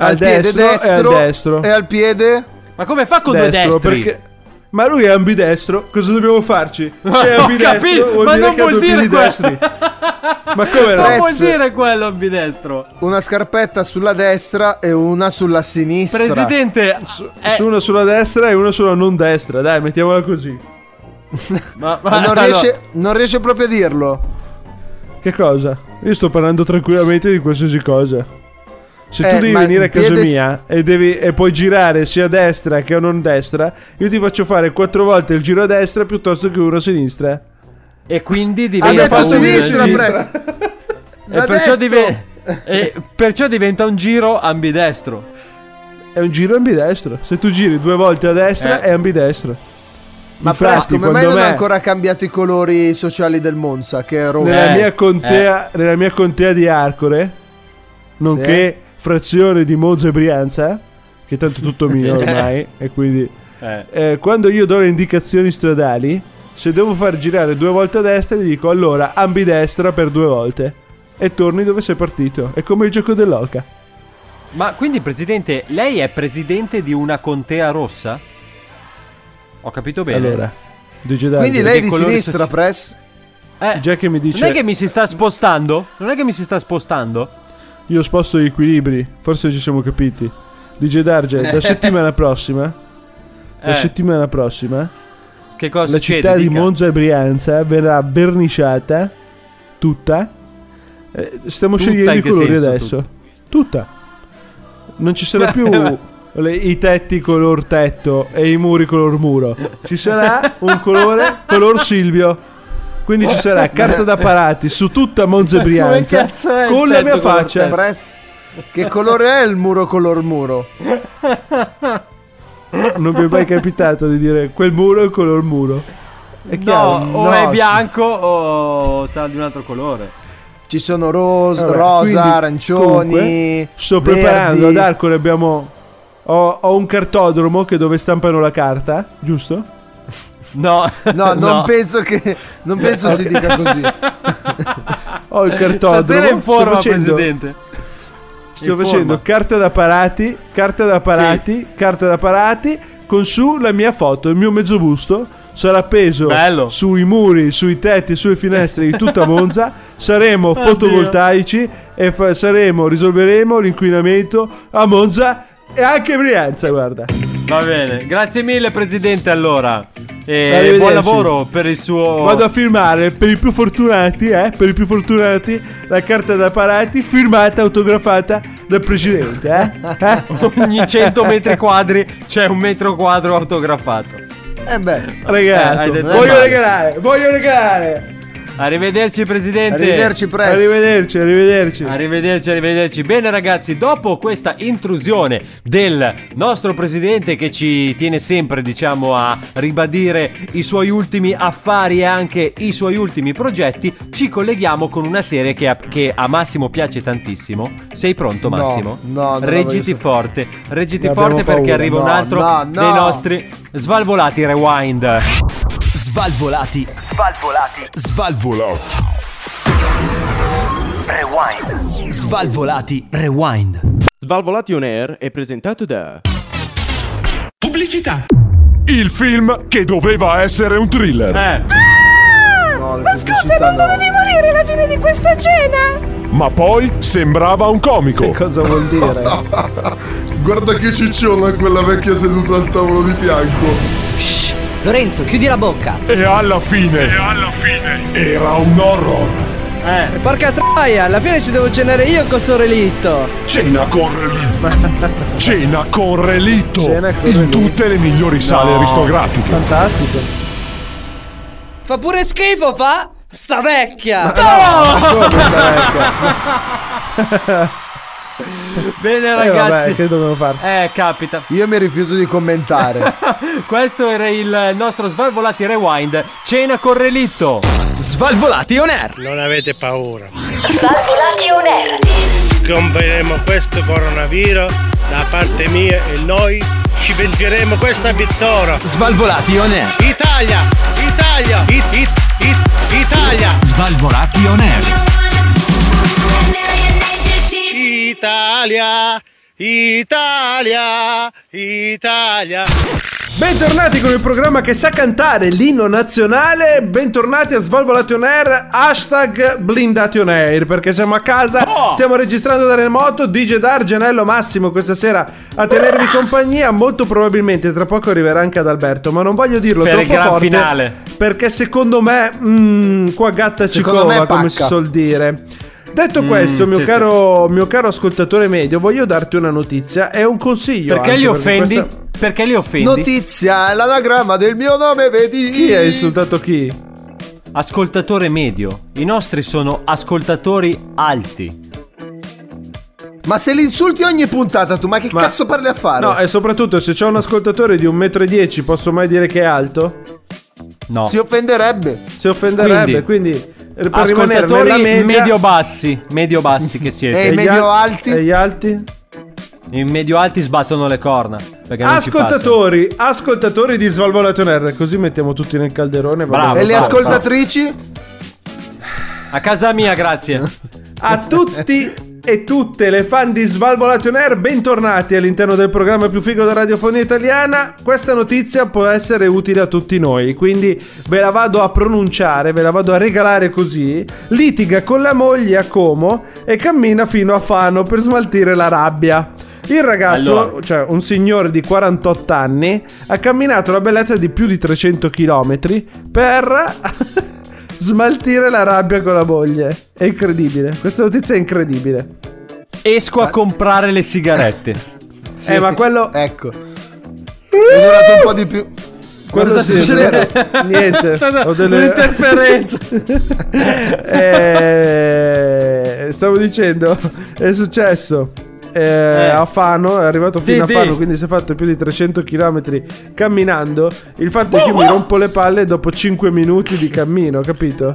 Al Al piede destro e al destro destro. e al piede Ma come fa con due Destro, destri? perché, Ma lui è ambidestro, cosa dobbiamo farci? Se è Ho ambidestro capito, vuol ma dire non che ha vuol due dire piedi quello. destri. Ma come no? Non vuol Press. dire quello ambidestro. Una scarpetta sulla destra e una sulla sinistra. Presidente, eh, Su una sulla destra e una sulla non destra, dai, mettiamola così. ma, Ma non, riesce, non riesce proprio a dirlo. Che cosa? Io sto parlando tranquillamente di qualsiasi cosa. Se tu Eh, devi ma venire a casa piede- mia e, devi, e puoi girare sia a destra che a non destra, io ti faccio fare quattro volte il giro a destra piuttosto che uno a sinistra. E quindi Ha diventa detto un sinistra, giro- Press. e perciò, dive- e perciò diventa un giro ambidestro. È un giro ambidestro. Se tu giri due volte a destra Eh. è ambidestro. Ma Infatti, come mai non ha ancora cambiato i colori sociali del Monza? Che è rosso. nella, Eh, mia contea, nella mia contea di Arcore, nonché frazione di Monza e Brianza, che è tanto tutto mio ormai, e quindi Eh. eh, quando io do le indicazioni stradali, se devo far girare due volte a destra, gli dico allora ambidestra per due volte. E torni dove sei partito. È come il gioco dell'oca. Ma quindi, presidente, lei è presidente di una contea rossa? Ho capito bene. Allora, Quindi lei è di sinistra, soci- Press? Eh, già che mi dice non è che mi si sta spostando? Non è che mi si sta spostando? Io sposto gli equilibri, forse ci siamo capiti. Dice Darge, da settimana prossima, la Eh, settimana prossima, che cosa la città di Dica. Monza e Brianza verrà verniciata tutta. Eh, stiamo Tutta scegliendo i colori senso, adesso. Tutta. Non ci sarà più le- i tetti color tetto e i muri color muro. Ci sarà un colore color Silvio. Quindi ci sarà carta da parati su tutta Monza Brianza con la mia faccia. Che colore è il muro color muro? Non mi è mai capitato di dire quel muro è il color muro. È chiaro. No, o No, è sì. bianco o sarà di un altro colore. Ci sono ros- Vabbè, rosa, quindi, arancioni. comunque, sto verdi. preparando ad Arcore abbiamo ho, ho un cartodromo che dove stampano la carta, giusto? No, No, non penso che. Non penso si dica così. Ho il cartodromo. Stasera in forma, facendo, presidente. sto in facendo forma. carta da parati, carta da parati, carta da parati con su la mia foto, il mio mezzo busto sarà appeso Bello. sui muri, sui tetti, sulle finestre di tutta Monza. Saremo Oddio. fotovoltaici e fa- saremo risolveremo l'inquinamento a Monza e anche Brianza, guarda. Va bene, grazie mille presidente allora. E Arrivederci. buon lavoro per il suo... Vado a firmare per i più fortunati, eh, per i più fortunati, la carta da parati firmata, autografata dal presidente, eh? Eh? Ogni 100 metri quadri c'è un metro quadro autografato. Eh beh. Regalato. Eh, voglio male. regalare, voglio regalare. Arrivederci presidente. Arrivederci, Press. Arrivederci, arrivederci. Arrivederci, arrivederci. Bene ragazzi, dopo questa intrusione del nostro presidente che ci tiene sempre, diciamo, a ribadire i suoi ultimi affari e anche i suoi ultimi progetti, ci colleghiamo con una serie che a, che a Massimo piace tantissimo. Sei pronto No, Massimo? no, voglio Reggiti forte, reggiti forte perché paura. arriva un No, altro no, no. dei nostri svalvolati rewind. Svalvolati. Svalvolati. Svalvolati. Rewind. Svalvolati. Rewind. Svalvolati on Air è presentato da Pubblicità. Il film che doveva essere un thriller. Eh, No, le Ma scusa, non no. dovevi morire alla fine di questa cena? Ma poi sembrava un comico. Cosa vuol dire? Guarda che cicciona quella vecchia seduta al tavolo di fianco. Shh, Lorenzo, chiudi la bocca. E alla fine. E alla fine. Era un horror. eh. Porca troia, alla fine ci devo cenare io con sto relitto. Cena con relitto. Cena con relitto. Cena con In relitto. tutte le migliori sale No. aristografiche. Fantastico. Fa pure schifo, fa? Sta vecchia. Bene Eh, ragazzi. vabbè, che dobbiamo farci? Eh, capita. Io mi rifiuto di commentare. Questo era il nostro Svalvolati Rewind. Cena con relitto. Svalvolati on air. Non avete paura. Svalvolati on air. Scomperemo questo coronavirus da parte mia e noi ci vengeremo questa vittoria. Svalvolati on air. Italia! Italia! It, it, it, Italia! Svalvolati on air. Italia! Italia! Italia! Bentornati con il programma che sa cantare l'inno nazionale. Bentornati a Svalvolation Air. Hashtag Blindation Air. Perché siamo a casa. Oh! Stiamo registrando da remoto. DJ D'Argenello Massimo questa sera a tenervi compagnia. Molto probabilmente tra poco arriverà anche ad Alberto. Ma non voglio dirlo Per il troppo gran forte. finale. Perché secondo me. mm, qua gatta ci cova, come si suol dire. Detto Mm, questo, mio, sì, caro, mio caro ascoltatore medio, voglio darti una notizia e un consiglio. Perché li offendi? questa- Perché li offendi? Notizia, l'anagramma del mio nome, vedi? Chi ha insultato chi? Ascoltatore medio. I nostri sono ascoltatori alti. Ma se li insulti ogni puntata tu, ma che Ma- cazzo parli a fare? No, e soprattutto se c'è un ascoltatore di 1,10 m, posso mai dire che è alto? No. Si offenderebbe. Si offenderebbe, quindi, per rimanere Ascoltatori nella media medio-bassi. Medio-bassi che siete. E i gli medio al- alti? E gli alti? I medio-alti sbattono le corna. Ascoltatori, ascoltatori di Svalvolation R, così mettiamo tutti nel calderone. Bravo. E le Bravo, ascoltatrici? passano. A casa mia, grazie. A tutti e tutte le fan di Svalvolation Air, bentornati all'interno del programma più figo della radiofonia italiana. Questa notizia può essere utile a tutti noi, quindi ve la vado a pronunciare, ve la vado a regalare così. Litiga con la moglie a Como e cammina fino a Fano per smaltire la rabbia. Il ragazzo, Allora. cioè un signore di 48 anni, ha camminato la bellezza di più di 300 km per smaltire la rabbia con la moglie. È incredibile. Questa notizia è incredibile. Esco a comprare le sigarette. Sì. Eh, ma quello. Ecco. È durato un po' di più. quello Cosa succede? Niente. Ho delle... Un'interferenza. Eh, stavo dicendo, è successo. Eh, a Fano, è arrivato fino Sì, a Fano, sì. quindi si è fatto più di 300 km camminando. Il fatto è che io mi rompo le palle dopo 5 minuti di cammino, capito?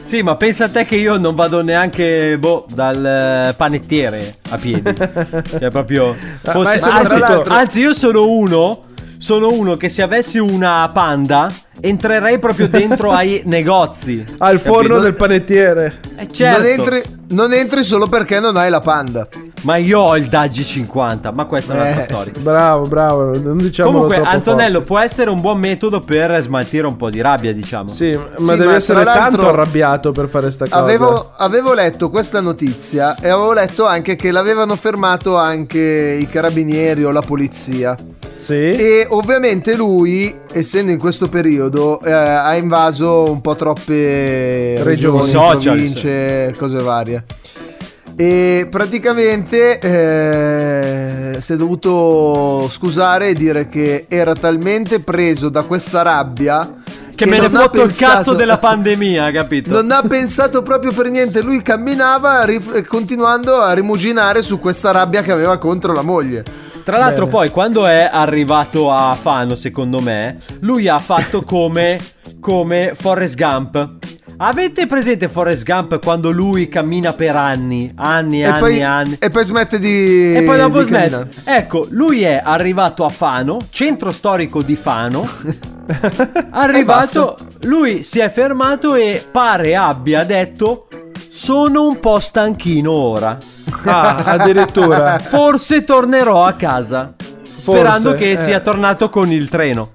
Sì, ma pensa a te che io non vado neanche, boh, dal eh, panettiere a piedi. Cioè, proprio. Fosse- ma è anzi, anzi, io sono uno. Sono uno che se avessi una panda entrerei proprio dentro ai negozi. Al forno capito? del panettiere. Eh, certo. Non, entri, non entri solo perché non hai la panda. Ma io ho il Daggi 50, ma questa è un'altra Eh. storia. Bravo, bravo, non diciamo Comunque, Antonello forte. può essere un buon metodo per smaltire un po' di rabbia, diciamo. Sì, ma Sì, devi ma essere tanto arrabbiato per fare sta cosa. Avevo, avevo letto questa notizia e avevo letto anche che l'avevano fermato anche i carabinieri o la polizia. Sì. E ovviamente lui, essendo in questo periodo, eh, ha invaso un po' troppe Regioni. regioni, Social. province, cose varie. E praticamente eh, si è dovuto scusare e dire che era talmente preso da questa rabbia Che me ne fotto il pensato- cazzo della pandemia, capito? non ha pensato proprio per niente. Lui camminava rif- continuando a rimuginare su questa rabbia che aveva contro la moglie. Tra l'altro, Bene. poi, quando è arrivato a Fano, secondo me, lui ha fatto come, come Forrest Gump. Avete presente Forrest Gump quando lui cammina per anni, anni, E anni, poi, anni? e poi smette di. E poi dopo smette. Ecco, lui è arrivato a Fano, centro storico di Fano. arrivato, lui si è fermato e pare abbia detto: Sono un po' stanchino ora. Ah, addirittura. Forse tornerò a casa. Sperando che eh. sia tornato con il treno.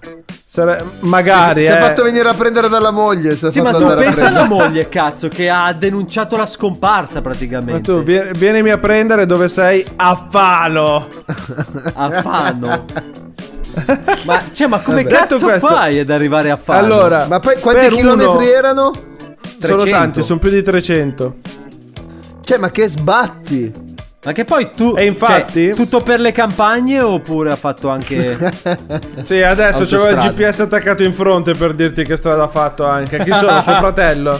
Sare- magari, Si è eh. fatto venire a prendere dalla moglie. Si è Sì, ma tu pensa alla moglie, cazzo, che ha denunciato la scomparsa Ma praticamente. tu vie- vienimi a prendere dove sei a Fano. A Fano. ma, cioè, ma come Vabbè. cazzo questo- fai ad arrivare a Fano? Allora, Ma poi quanti chilometri uno- erano? Sono 300. tanti, sono più di 300. Cioè, ma che sbatti. Ma che poi tu. E infatti- cioè, tutto per le campagne oppure ha fatto anche. Sì, adesso c'avevo il. GPS attaccato in fronte per dirti che strada ha fatto anche. Chi sono? Suo fratello?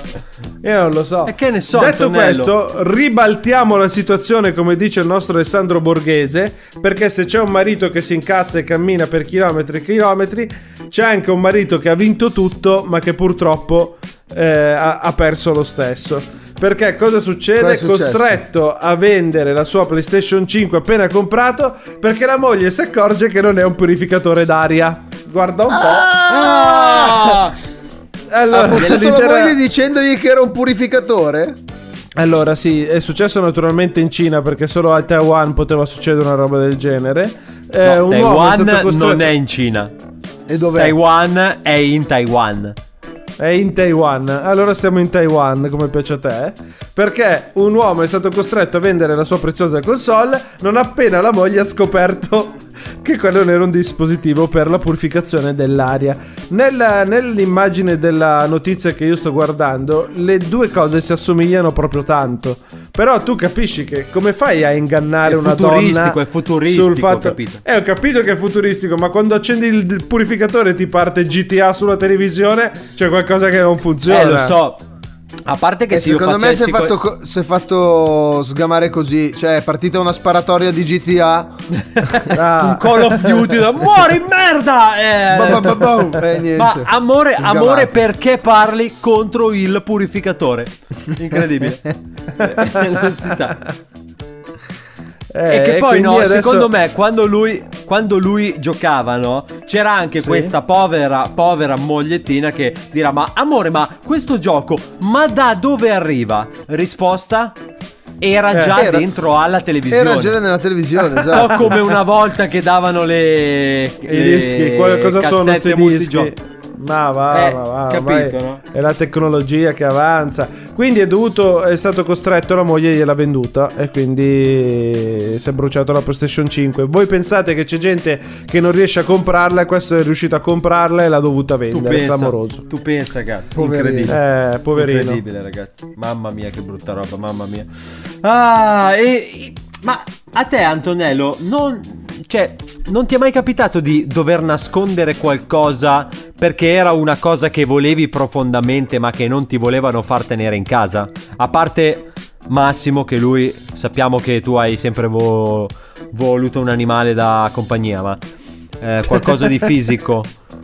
Io non lo so. E che ne so, Detto Antonello. questo, ribaltiamo la situazione come dice il nostro Alessandro Borghese. Perché se c'è un marito che si incazza e cammina per chilometri e chilometri, c'è anche un marito che ha vinto tutto, ma che purtroppo eh, ha, ha perso lo stesso. Perché cosa succede? Cosa è? Costretto a vendere la sua PlayStation 5 appena comprato perché la moglie si accorge che non è un purificatore d'aria. Guarda un po'. Ah! Allora, Ha la moglie dicendogli che era un purificatore? Allora, sì, è successo naturalmente in Cina perché solo a Taiwan poteva succedere una roba del genere. Eh, No, un uomo è Taiwan stato costretto- non è in Cina. E dov'è? Taiwan è in Taiwan. È in Taiwan. Allora siamo in Taiwan, come piace a te. Perché un uomo è stato costretto a vendere la sua preziosa console non appena la moglie ha scoperto che quello non era un dispositivo per la purificazione dell'aria. Nella- nell'immagine della notizia che io sto guardando, le due cose si assomigliano proprio tanto. Però tu capisci che come fai a ingannare È una donna è futuristico, sul fatto ho capito. Eh, ho capito che è futuristico, ma quando accendi il purificatore ti parte GTA sulla televisione, c'è qualcosa che non funziona. Eh, lo so. A parte che E se secondo me si è, fatto, co- si è fatto sgamare così. Cioè, è partita una sparatoria di GTA. Ah. un Call of Duty da muori merda! Eh, Ba- ba- ba- eh. Ma amore, amore perché parli contro il purificatore? Incredibile. Eh, non si sa. Eh, e che poi quindi no, adesso- secondo me quando lui, quando lui giocava no, c'era anche Sì. questa povera, povera mogliettina che dirà ma amore ma questo gioco ma da dove arriva? Risposta? Era Eh, già era- dentro alla televisione. Era già nella televisione, Un po' esatto. come una volta che davano le, I dischi, cosa sono questi dischi? Ma va, Eh, va, va, capito, ormai no? È la tecnologia che avanza. Quindi è dovuto, è stato costretto, la moglie gliel'ha venduta e quindi si è bruciato la PlayStation 5. Voi pensate che c'è gente che non riesce a comprarla e questo è riuscito a comprarla e l'ha dovuta Tu vendere. pensa, clamoroso. tu pensa, cazzo. Poverino. Incredibile. Eh, poverino. Incredibile, ragazzi. Mamma mia, che brutta roba, mamma mia. Ah, e. Ma a te, Antonello, non. Cioè, non ti è mai capitato di dover nascondere qualcosa perché era una cosa che volevi profondamente ma che non ti volevano far tenere in casa? A parte Massimo, che lui sappiamo che tu hai sempre vo- voluto un animale da compagnia, ma eh, qualcosa di fisico.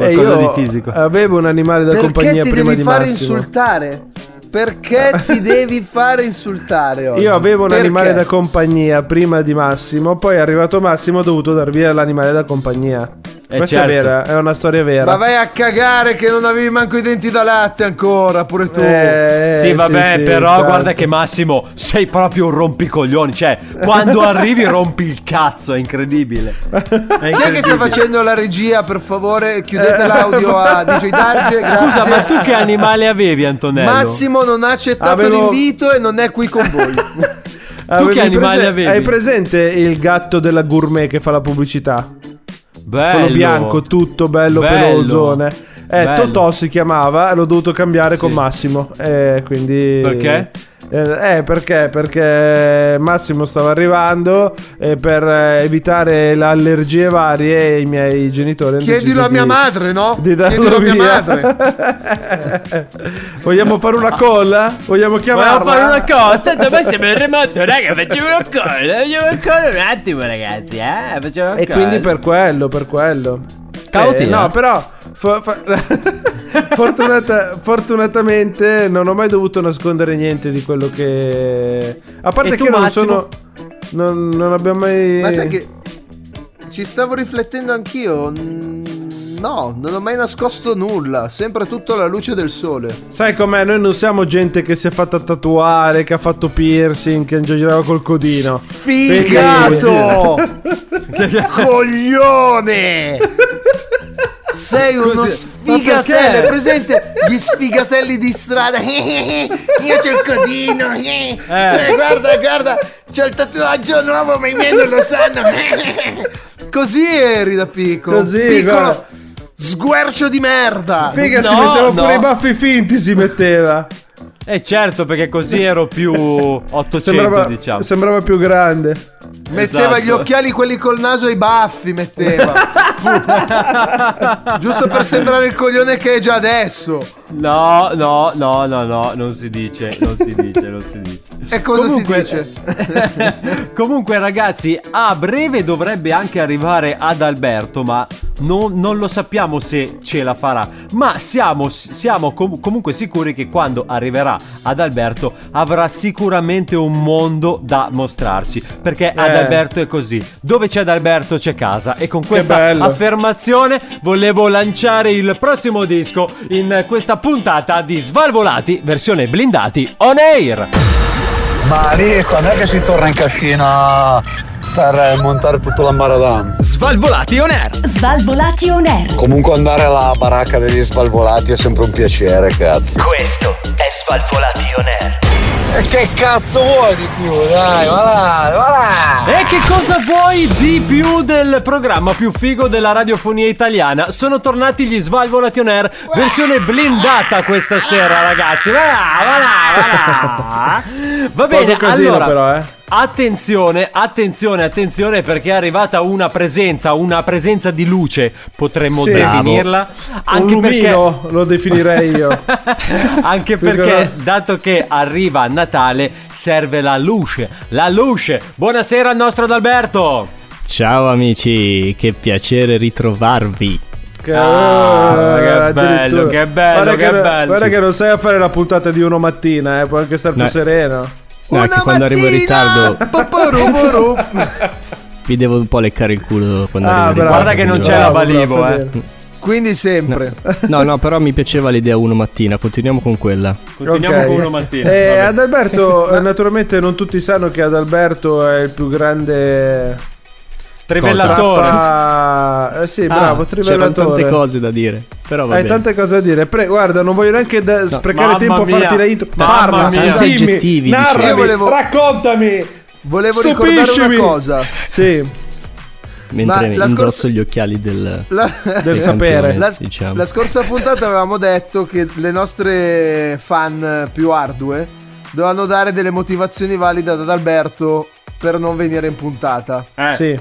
Eh, Qualcosa io di fisico. avevo un animale da Perché compagnia ti prima devi di fare Massimo. insultare? Perché ti devi fare insultare oggi? Io avevo un Perché? animale da compagnia prima di Massimo, poi è arrivato Massimo ho dovuto dar via l'animale da compagnia. Eh, Questa certo. è vera, è una storia vera. Ma vai a cagare che non avevi manco i denti da latte ancora, pure tu. Eh, sì, vabbè, sì, però certo. guarda che Massimo sei proprio un rompicoglioni. Cioè, quando arrivi rompi il cazzo, è incredibile. È Chi è che sta incredibile. facendo la regia, per favore? Eh. Chiudete l'audio a DJ Darge, grazie. Scusa, ma tu che animale avevi, Antonello? Massimo non ha accettato Avevo- l'invito e non è qui con voi. Avevi che animali prese- avevi? Hai presente il gatto della gourmet che fa la pubblicità? Bello. Quello bianco, tutto bello, Bello. pelosone. Eh. Totò si chiamava, l'ho dovuto cambiare con Massimo. Eh, quindi. Perché? Eh, eh, perché? Perché Massimo stava arrivando e per eh, evitare le allergie varie i miei genitori Chiedilo a mia di- madre, no? Di darlo Chiedilo a mia madre. Vogliamo fare una call? Vogliamo chiamarla? Vogliamo fare una cosa? Tanto poi siamo in remoto, raga, facciamo una cosa. Facciamo una cosa un attimo, ragazzi, eh? Facciamo una E cosa. quindi per quello, per quello. Cauti, Eh, no, eh. però fortunata- fortunatamente non ho mai dovuto nascondere niente di quello che a parte E tu, che non Massimo? sono non, non abbiamo mai Ma sai che ci stavo riflettendo anch'io. No, non ho mai nascosto nulla, sempre tutto alla luce del sole. Sai com'è? Noi non siamo gente che si è fatta tatuare, che ha fatto piercing, che girava col codino. Figato! Coglione! Sei uno Così- sfigatello, è presente gli sfigatelli di strada? Io c'ho il codino, eh. Cioè, guarda, guarda, c'ho il tatuaggio nuovo, ma i miei non lo sanno. Così eri da piccolo. Così, piccolo guarda. sguercio di merda. Figa, si No, metteva no. pure i baffi finti, si metteva. Eh certo, perché così ero più 800, Sembrava, diciamo. sembrava più grande. Metteva Esatto. gli occhiali quelli col naso e i baffi, metteva. Giusto per sembrare il coglione che è già adesso. No, no, no, no, no, non si dice, non si dice, non si dice. E cosa Comunque- si dice? Comunque ragazzi, a breve dovrebbe anche arrivare ad Alberto, ma non, non lo sappiamo se ce la farà. Ma siamo, siamo com- comunque sicuri che quando arriverà ad Alberto avrà sicuramente un mondo da mostrarci. Perché ad Eh. Alberto è così. Dove c'è Adalberto c'è casa. E con questa affermazione volevo lanciare il prossimo disco in questa puntata di Svalvolati, versione blindati on air. Ma lì quando è che si torna in cascina? per eh, montare tutto l'ambaradam. Svalvolati on air. Svalvolati on air. Comunque andare alla baracca degli svalvolati è sempre un piacere, cazzo. Questo è Svalvolati on air. E che cazzo vuoi di più? Dai, va là, va là! E che cosa vuoi di più del programma più figo della radiofonia italiana? Sono tornati gli Svalvolati on Air, versione blindata questa sera, ragazzi. Va là, va là, va là. Va bene, Poco casino allora. però, eh. Attenzione, attenzione, attenzione perché è arrivata una presenza, una presenza di luce, potremmo Sì. definirla. Un Anche perché lumino lo definirei io. anche perché, dato che arriva Natale, serve la luce. La luce. Buonasera al nostro Adalberto. Ciao amici, che piacere ritrovarvi. Che, Ah, eh, che bello, che bello, Guarda che non- bello. Guarda Sì, che non sai a fare la puntata di uno mattina, eh, puoi anche stare più No. sereno. No, che quando arrivo in ritardo vi devo un po' leccare il culo quando Ah, arrivo in ritardo. Guarda che non c'è la Balivo, bravo, eh. Quindi sempre. No, no, però mi piaceva l'idea uno mattina, continuiamo con quella. Continuiamo Ok. con uno mattina. Eh. Adalberto, naturalmente non tutti sanno che Adalberto è il più grande Trivellatore. Eh sì, bravo, Ah, c'erano trivellatore. tante cose da dire, però va Hai bene. tante cose da dire. Pre- guarda, non voglio neanche da- sprecare mamma tempo a farti mia. la intro. Mamma Parla, mia. dimmi, narrami, volevo- raccontami. Volevo Stupiscimi. ricordare una cosa. Sì, Mentre Ma la indosso scorsa- gli occhiali del, La, del sapere. campione, la- diciamo. la scorsa puntata avevamo detto che le nostre fan più ardue dovevano dare delle motivazioni valide ad Alberto per non venire in puntata. Eh. Sì.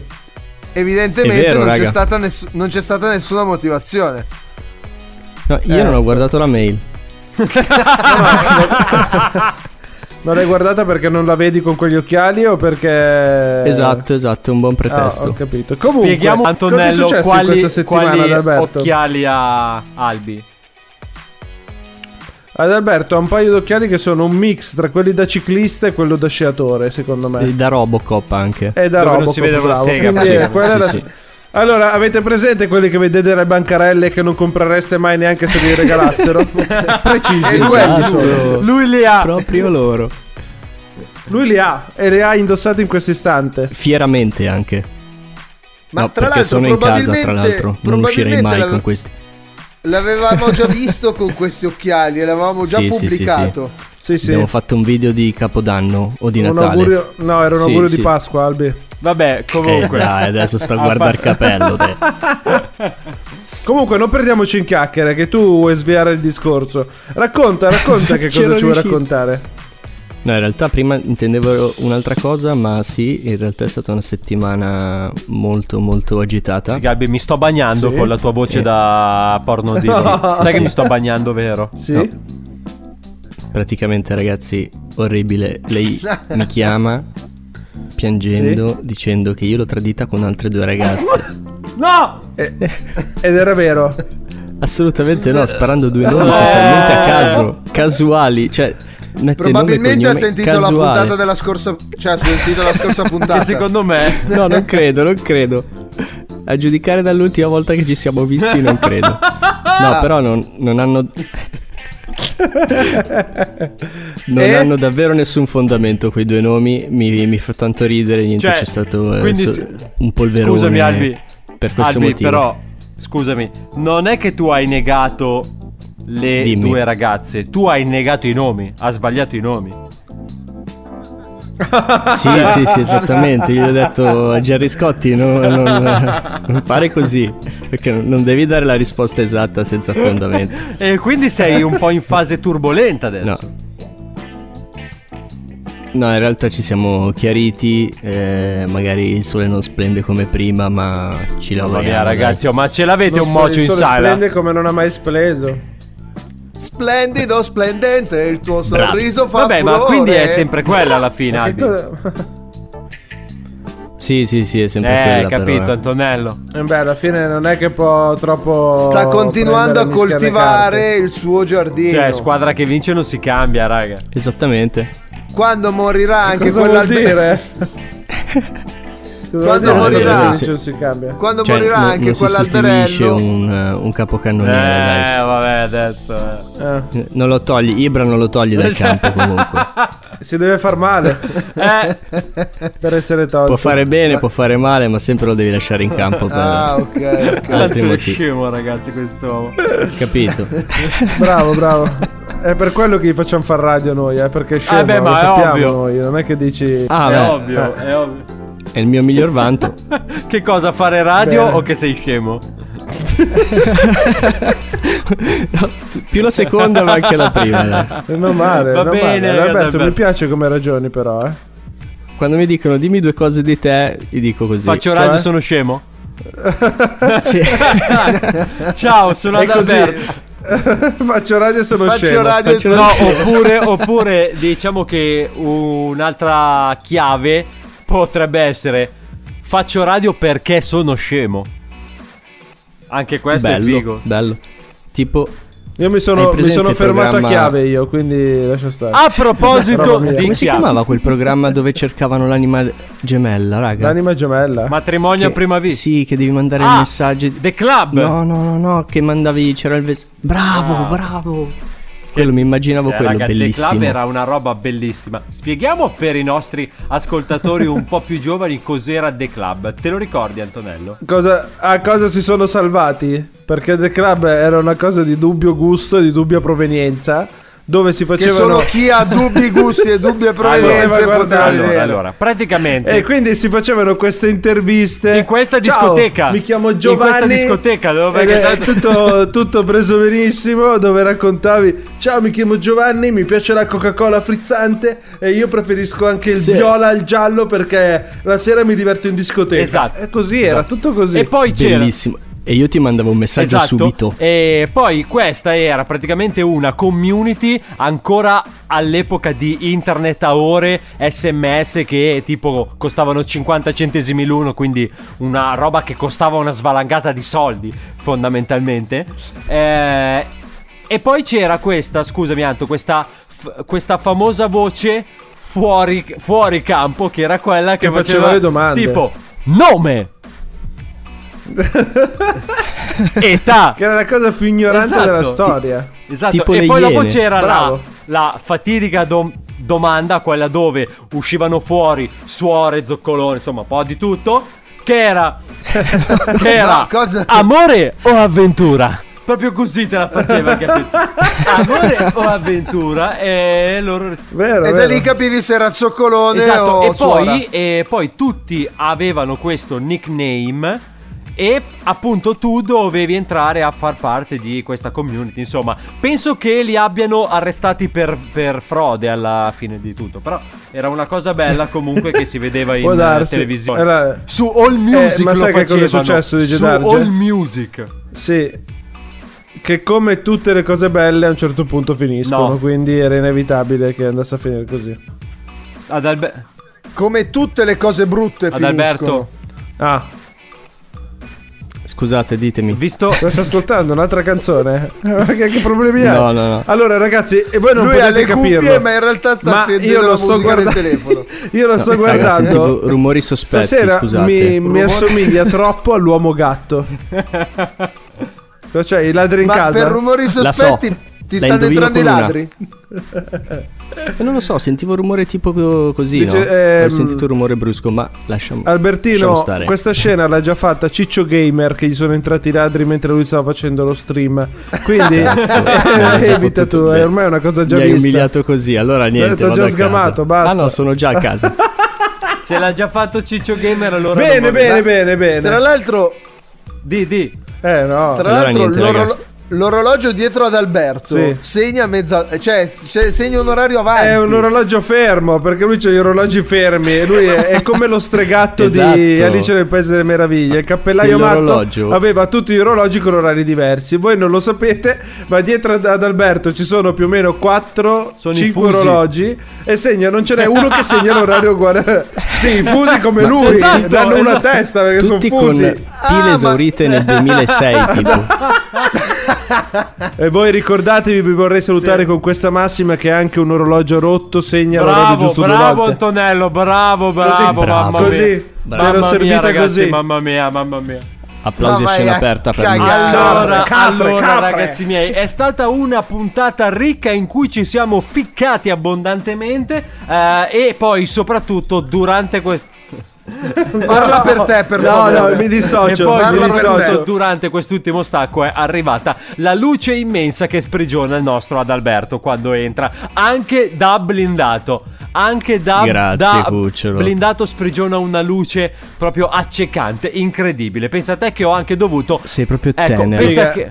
Evidentemente vero, non, c'è ness- non c'è stata nessuna motivazione. No, io Eh. non ho guardato la mail. Non l'hai guardata perché non la vedi con quegli occhiali o perché... Esatto, esatto, è un buon Ah, pretesto. ho capito. Comunque, Spieghiamo cosa è Antonello quali, questa settimana quali occhiali ha Albi. Adalberto ha un paio d'occhiali che sono un mix tra quelli da ciclista e quello da sciatore, secondo me. E da Robocop anche. È da Dove non Robocop, si vede una sega, Quindi, sì, eh, quella sì, sì. Allora, avete presente quelli che vedete nelle bancarelle che non comprereste mai neanche se vi regalassero? Precisi, E quelli Esatto. Lui li ha. Proprio loro. Lui li ha e li ha indossati in questo istante. Fieramente anche. Ma no, tra perché l'altro, sono in casa, tra l'altro. Non uscirei mai probabilmente con questi. L'avevamo già visto con questi occhiali e l'avevamo già Sì, sì, sì, pubblicato. Sì, sì. Abbiamo fatto un video di Capodanno o di Un Natale. augurio, no, era un Sì, augurio sì. di Pasqua, Albi. Vabbè, comunque. Eh, dai, adesso sto a guardare il fatto- capello. te. Comunque, non perdiamoci in chiacchiere, che tu vuoi sviare il discorso. Racconta, racconta che cosa ci vuoi riuscito. raccontare. No, in realtà prima intendevo un'altra cosa, ma sì, in realtà è stata una settimana molto molto agitata. Gabi, mi sto bagnando Sì? con la tua voce Eh. da porno di No. Sai che Sì. mi sto bagnando, vero? Sì? No. Praticamente ragazzi, orribile. Lei mi chiama piangendo, dicendo che io l'ho tradita con altre due ragazze. No! Eh, ed era vero. Assolutamente no, sparando due nomi totalmente a caso, casuali, cioè Probabilmente ha sentito la casuale. puntata della scorsa. Cioè, ha sentito la scorsa puntata. Che secondo me. No, non credo, non credo. A giudicare dall'ultima volta che ci siamo visti, non credo. No, però non, non hanno. Non Eh? hanno davvero nessun fondamento quei due nomi. Mi, mi fa tanto ridere. Niente, Cioè, c'è stato eh, quindi so- un polverone. Scusami, Albi. Per questo Albi, motivo. però, scusami, non è che tu hai negato le Dimmi. due ragazze, tu hai negato i nomi, ha sbagliato i nomi. Sì, sì, sì, esattamente. Io ho detto a Gerry Scotti: no, non, non fare così. Perché non devi dare la risposta esatta senza fondamento. E quindi sei un po' in fase turbolenta adesso. No. No, in realtà ci siamo chiariti. eh, magari il sole non splende come prima, ma ci Mamma lavoriamo. mia, dai. ragazzi, oh, ma ce l'avete Non un mocio il in sole sala? splende come non ha mai spleso. Splendido, splendente, il tuo Bravi. sorriso fa Vabbè, ma furore. quindi è sempre quella alla fine, Ma Albi. Sì, sì, sì, è sempre Eh, quella. capito, però, eh. Antonello. Eh beh, alla fine non è che può troppo. Sta continuando a coltivare il suo giardino. Cioè, squadra che vince non si cambia, raga. Esattamente. Quando morirà anche Cosa vuol quell'albero. Quando morirà, quando Cioè, morirà non- anche non quell'alberello. un, eh, un capocannoniere, dai. Eh, vabbè, adesso. eh. Non lo togli, Ibra non lo togli dal campo comunque. Si deve far male Eh, per essere tolto. Può fare bene, può fare male, ma sempre lo devi lasciare in campo per Ah, ok. ok. altri motivi. scemo, ragazzi, quest'uomo. Capito? Bravo, bravo. È per quello che gli facciamo far radio noi, eh, perché scemo, Eh beh, ma lo è sappiamo ovvio. noi, non è che dici Ah, è beh, ovvio, è ovvio. È il mio miglior vanto. Che cosa fare radio Bene. o che sei scemo? No, più la seconda, ma anche la prima. dai. Eh, non male, Va non bene, male. Alberto, Alberto. mi piace come ragioni però, eh. Quando mi dicono dimmi due cose di te, gli dico così. Faccio radio, Cioè? sono scemo. Sì. Ciao, sono. Adalberto. Faccio radio e sono Faccio scemo. radio Faccio sono No, scemo. oppure, oppure diciamo che un'altra chiave potrebbe essere faccio radio perché sono scemo. Anche questo bello, è figo. bello. Tipo, Io mi sono, mi sono fermato programma- a chiave io, quindi lascia stare. A proposito di come si chiave. chiamava quel programma dove cercavano l'anima gemella, raga? L'anima gemella. Matrimonio a Che- prima vista. Sì, che devi mandare Ah, il messaggio. The Club. No, no, no, no, che mandavi, c'era il ves- Bravo, Ah. bravo. Quello mi immaginavo Cioè, quello raga, The bellissimo. Club era una roba bellissima. Spieghiamo per i nostri ascoltatori un po' più giovani cos'era The Club. Te lo ricordi, Antonello? Cosa, a cosa si sono salvati? Perché The Club era una cosa di dubbio gusto e di dubbia provenienza. Dove si Che facevano. solo chi ha dubbi gusti e dubbie provenienze Allora, poteva guarda, Allora, vedere. allora, praticamente E quindi si facevano queste interviste in questa Ciao, discoteca. mi chiamo In Giovanni. questa discoteca dove ed è tutto, tutto preso benissimo. Dove raccontavi: Ciao, mi chiamo Giovanni. Mi piace la Coca-Cola frizzante. E io preferisco anche il Sì. viola al giallo perché la sera mi diverto in discoteca. Esatto. È così, era Esatto. tutto così. E poi c'era Bellissimo. E io ti mandavo un messaggio Esatto. subito. E poi questa era praticamente una community ancora all'epoca di internet a ore, sms che tipo costavano 50 centesimi l'uno, quindi una roba che costava una svalangata di soldi fondamentalmente. Eh, e poi c'era questa, scusami Anto, questa, f- questa famosa voce fuori, fuori campo che era quella che, Che faceva le domande. Tipo, nome! Età! Che era la cosa più ignorante Esatto. della storia. Esatto, Tipo e poi dopo Iene. c'era la, la fatidica dom- domanda, quella dove uscivano fuori suore, zoccolone, insomma, un po' di tutto. Che era, che era No, cosa- amore o avventura? Proprio così te la faceva, capito? Amore o avventura? E loro Vero, E da vero. lì capivi se era zoccolone Esatto, o e poi, e poi tutti avevano questo nickname. E appunto tu dovevi entrare a far parte di questa community. Insomma, penso che li abbiano arrestati per, per frode alla fine di tutto. Però era una cosa bella comunque che si vedeva in eh, darsi. televisione. Era- Su All Music Eh, ma lo sai che cosa è successo di Su? All Music. Sì. Che come tutte le cose belle a un certo punto finiscono. No. Quindi era inevitabile che andasse a finire così. Ad Albe- Come tutte le cose brutte Ad finiscono. Alberto. Ah, Scusate, ditemi. Visto lo stai ascoltando un'altra canzone? che, che problemi hai? No, no, no. Allora, ragazzi, e voi non Lui ha potete le capirlo. cuffie, ma in realtà sta Ma sentendo io lo la sto guardando. telefono. io lo sto Raga, guardando. rumori sospetti, Stasera scusate. mi, mi assomiglia troppo all'uomo gatto. Cioè, i ladri in Ma casa. per rumori La so. sospetti ti stanno entrando i ladri? Eh, non lo so, sentivo un rumore tipo co- così, Dice, no? ehm, Ho sentito un rumore brusco, ma lasciamo Albertino, lasciamo stare. questa scena l'ha già fatta Ciccio Gamer che gli sono entrati i ladri mentre lui stava facendo lo stream. Quindi Cazzo, eh, mi hai evita tu, è ormai una cosa già Mi hai vista. umiliato così, allora niente. T'ho vado già a casa. sgamato, basta. Ah no, sono già a casa. se l'ha già fatto Ciccio Gamer, allora. Bene, bene, bene, bene. Tra l'altro, Di, di. Eh no. tra Allora l'altro niente, l'orolo- raga. L'orologio dietro ad Alberto Sì. segna mezza. Cioè, cioè, segna un orario avanti. È un orologio fermo perché lui c'ha gli orologi fermi e lui è, è come lo stregatto di Esatto. Alice nel Paese delle Meraviglie. Il cappellaio matto Quell'orologio- aveva tutti gli orologi con orari diversi. Voi non lo sapete, ma dietro ad, Alberto ci sono più o meno 4 Sono 5 i fusi. orologi e segna, non ce n'è uno che segna l'orario uguale. Sì, i fusi come lui, esatto, danno una esatto. testa perché Tutti sono con fusi. pile Ah, ma- esaurite nel 2006, tipo. E voi ricordatevi, vi vorrei salutare con questa massima che anche un orologio rotto segna l'orologio Bravo, giusto bravo. Antonello, bravo, bravo, bravo. mamma Così, mia. bravo. Mamma mia, ragazzi, così. mamma mia, mamma mia. Applausi No, a scena a aperta per cagare. me. Allora, Capre, allora capre. ragazzi miei, è stata una puntata ricca in cui ci siamo ficcati abbondantemente eh, e poi soprattutto durante questo... Parla per te, per No, favore. no, mi dissocio. E poi mi dissocio. te. durante quest'ultimo stacco è arrivata la luce immensa che sprigiona il nostro Adalberto quando entra, anche da blindato. Anche da, Grazie, da cucciolo. blindato sprigiona una luce proprio accecante, incredibile. Pensa a te che ho anche dovuto. Sei proprio Ecco, tenero. pensa che.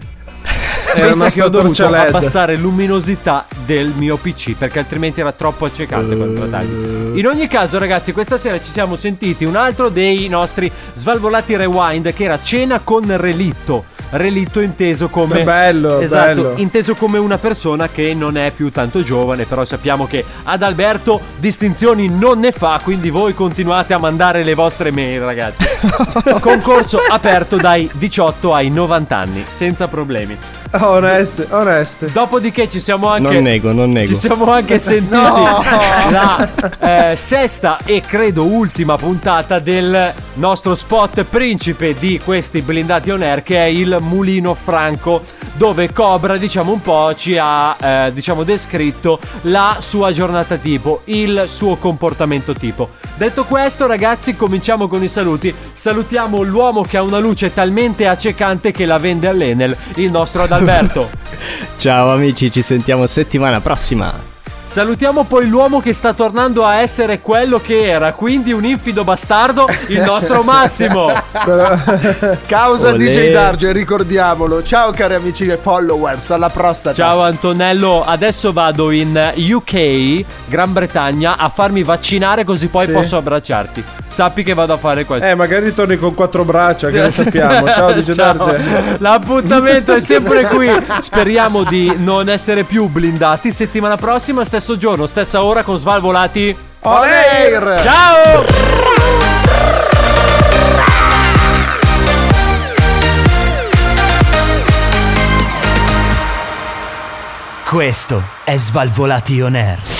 Era Pensa che ho dovuto abbassare luminosità del mio PC perché altrimenti era troppo accecante quando lo tagli. In ogni caso, ragazzi, questa sera ci siamo sentiti un altro dei nostri svalvolati rewind che era cena con relitto. Relitto inteso come Bello, esatto, bello. inteso come una persona che non è più tanto giovane, però sappiamo che ad Alberto distinzioni non ne fa, quindi voi continuate a mandare le vostre mail, ragazzi. Concorso aperto dai 18 ai 90 anni, senza problemi. Oneste, oneste. Dopodiché ci siamo anche Non nego, non nego. ci siamo anche sentiti la eh, sesta e credo ultima puntata del nostro spot principe di questi blindati on air che è il Mulino Franco dove Cobra diciamo un po' ci ha eh, diciamo descritto la sua giornata tipo, il suo comportamento tipo. Detto questo ragazzi cominciamo con i saluti. Salutiamo l'uomo che ha una luce talmente accecante che la vende all'Enel, il nostro Adalberto. Ciao amici, ci sentiamo settimana prossima. Salutiamo poi l'uomo che sta tornando a essere quello che era, quindi un infido bastardo, il nostro Massimo. Causa Olè. DJ Darge, ricordiamolo. Ciao cari amici e followers, alla prostata. Ciao Antonello, adesso vado in UK, Gran Bretagna, a farmi vaccinare così poi Sì. posso abbracciarti. Sappi che vado a fare questo. Eh, magari torni con quattro braccia, che lo sappiamo. Ciao, dice Ciao. Darge. L'appuntamento è sempre qui. Speriamo di non essere più blindati. Settimana prossima, stesso giorno, stessa ora con Svalvolati. On air! Ciao! Questo è Svalvolati On Air.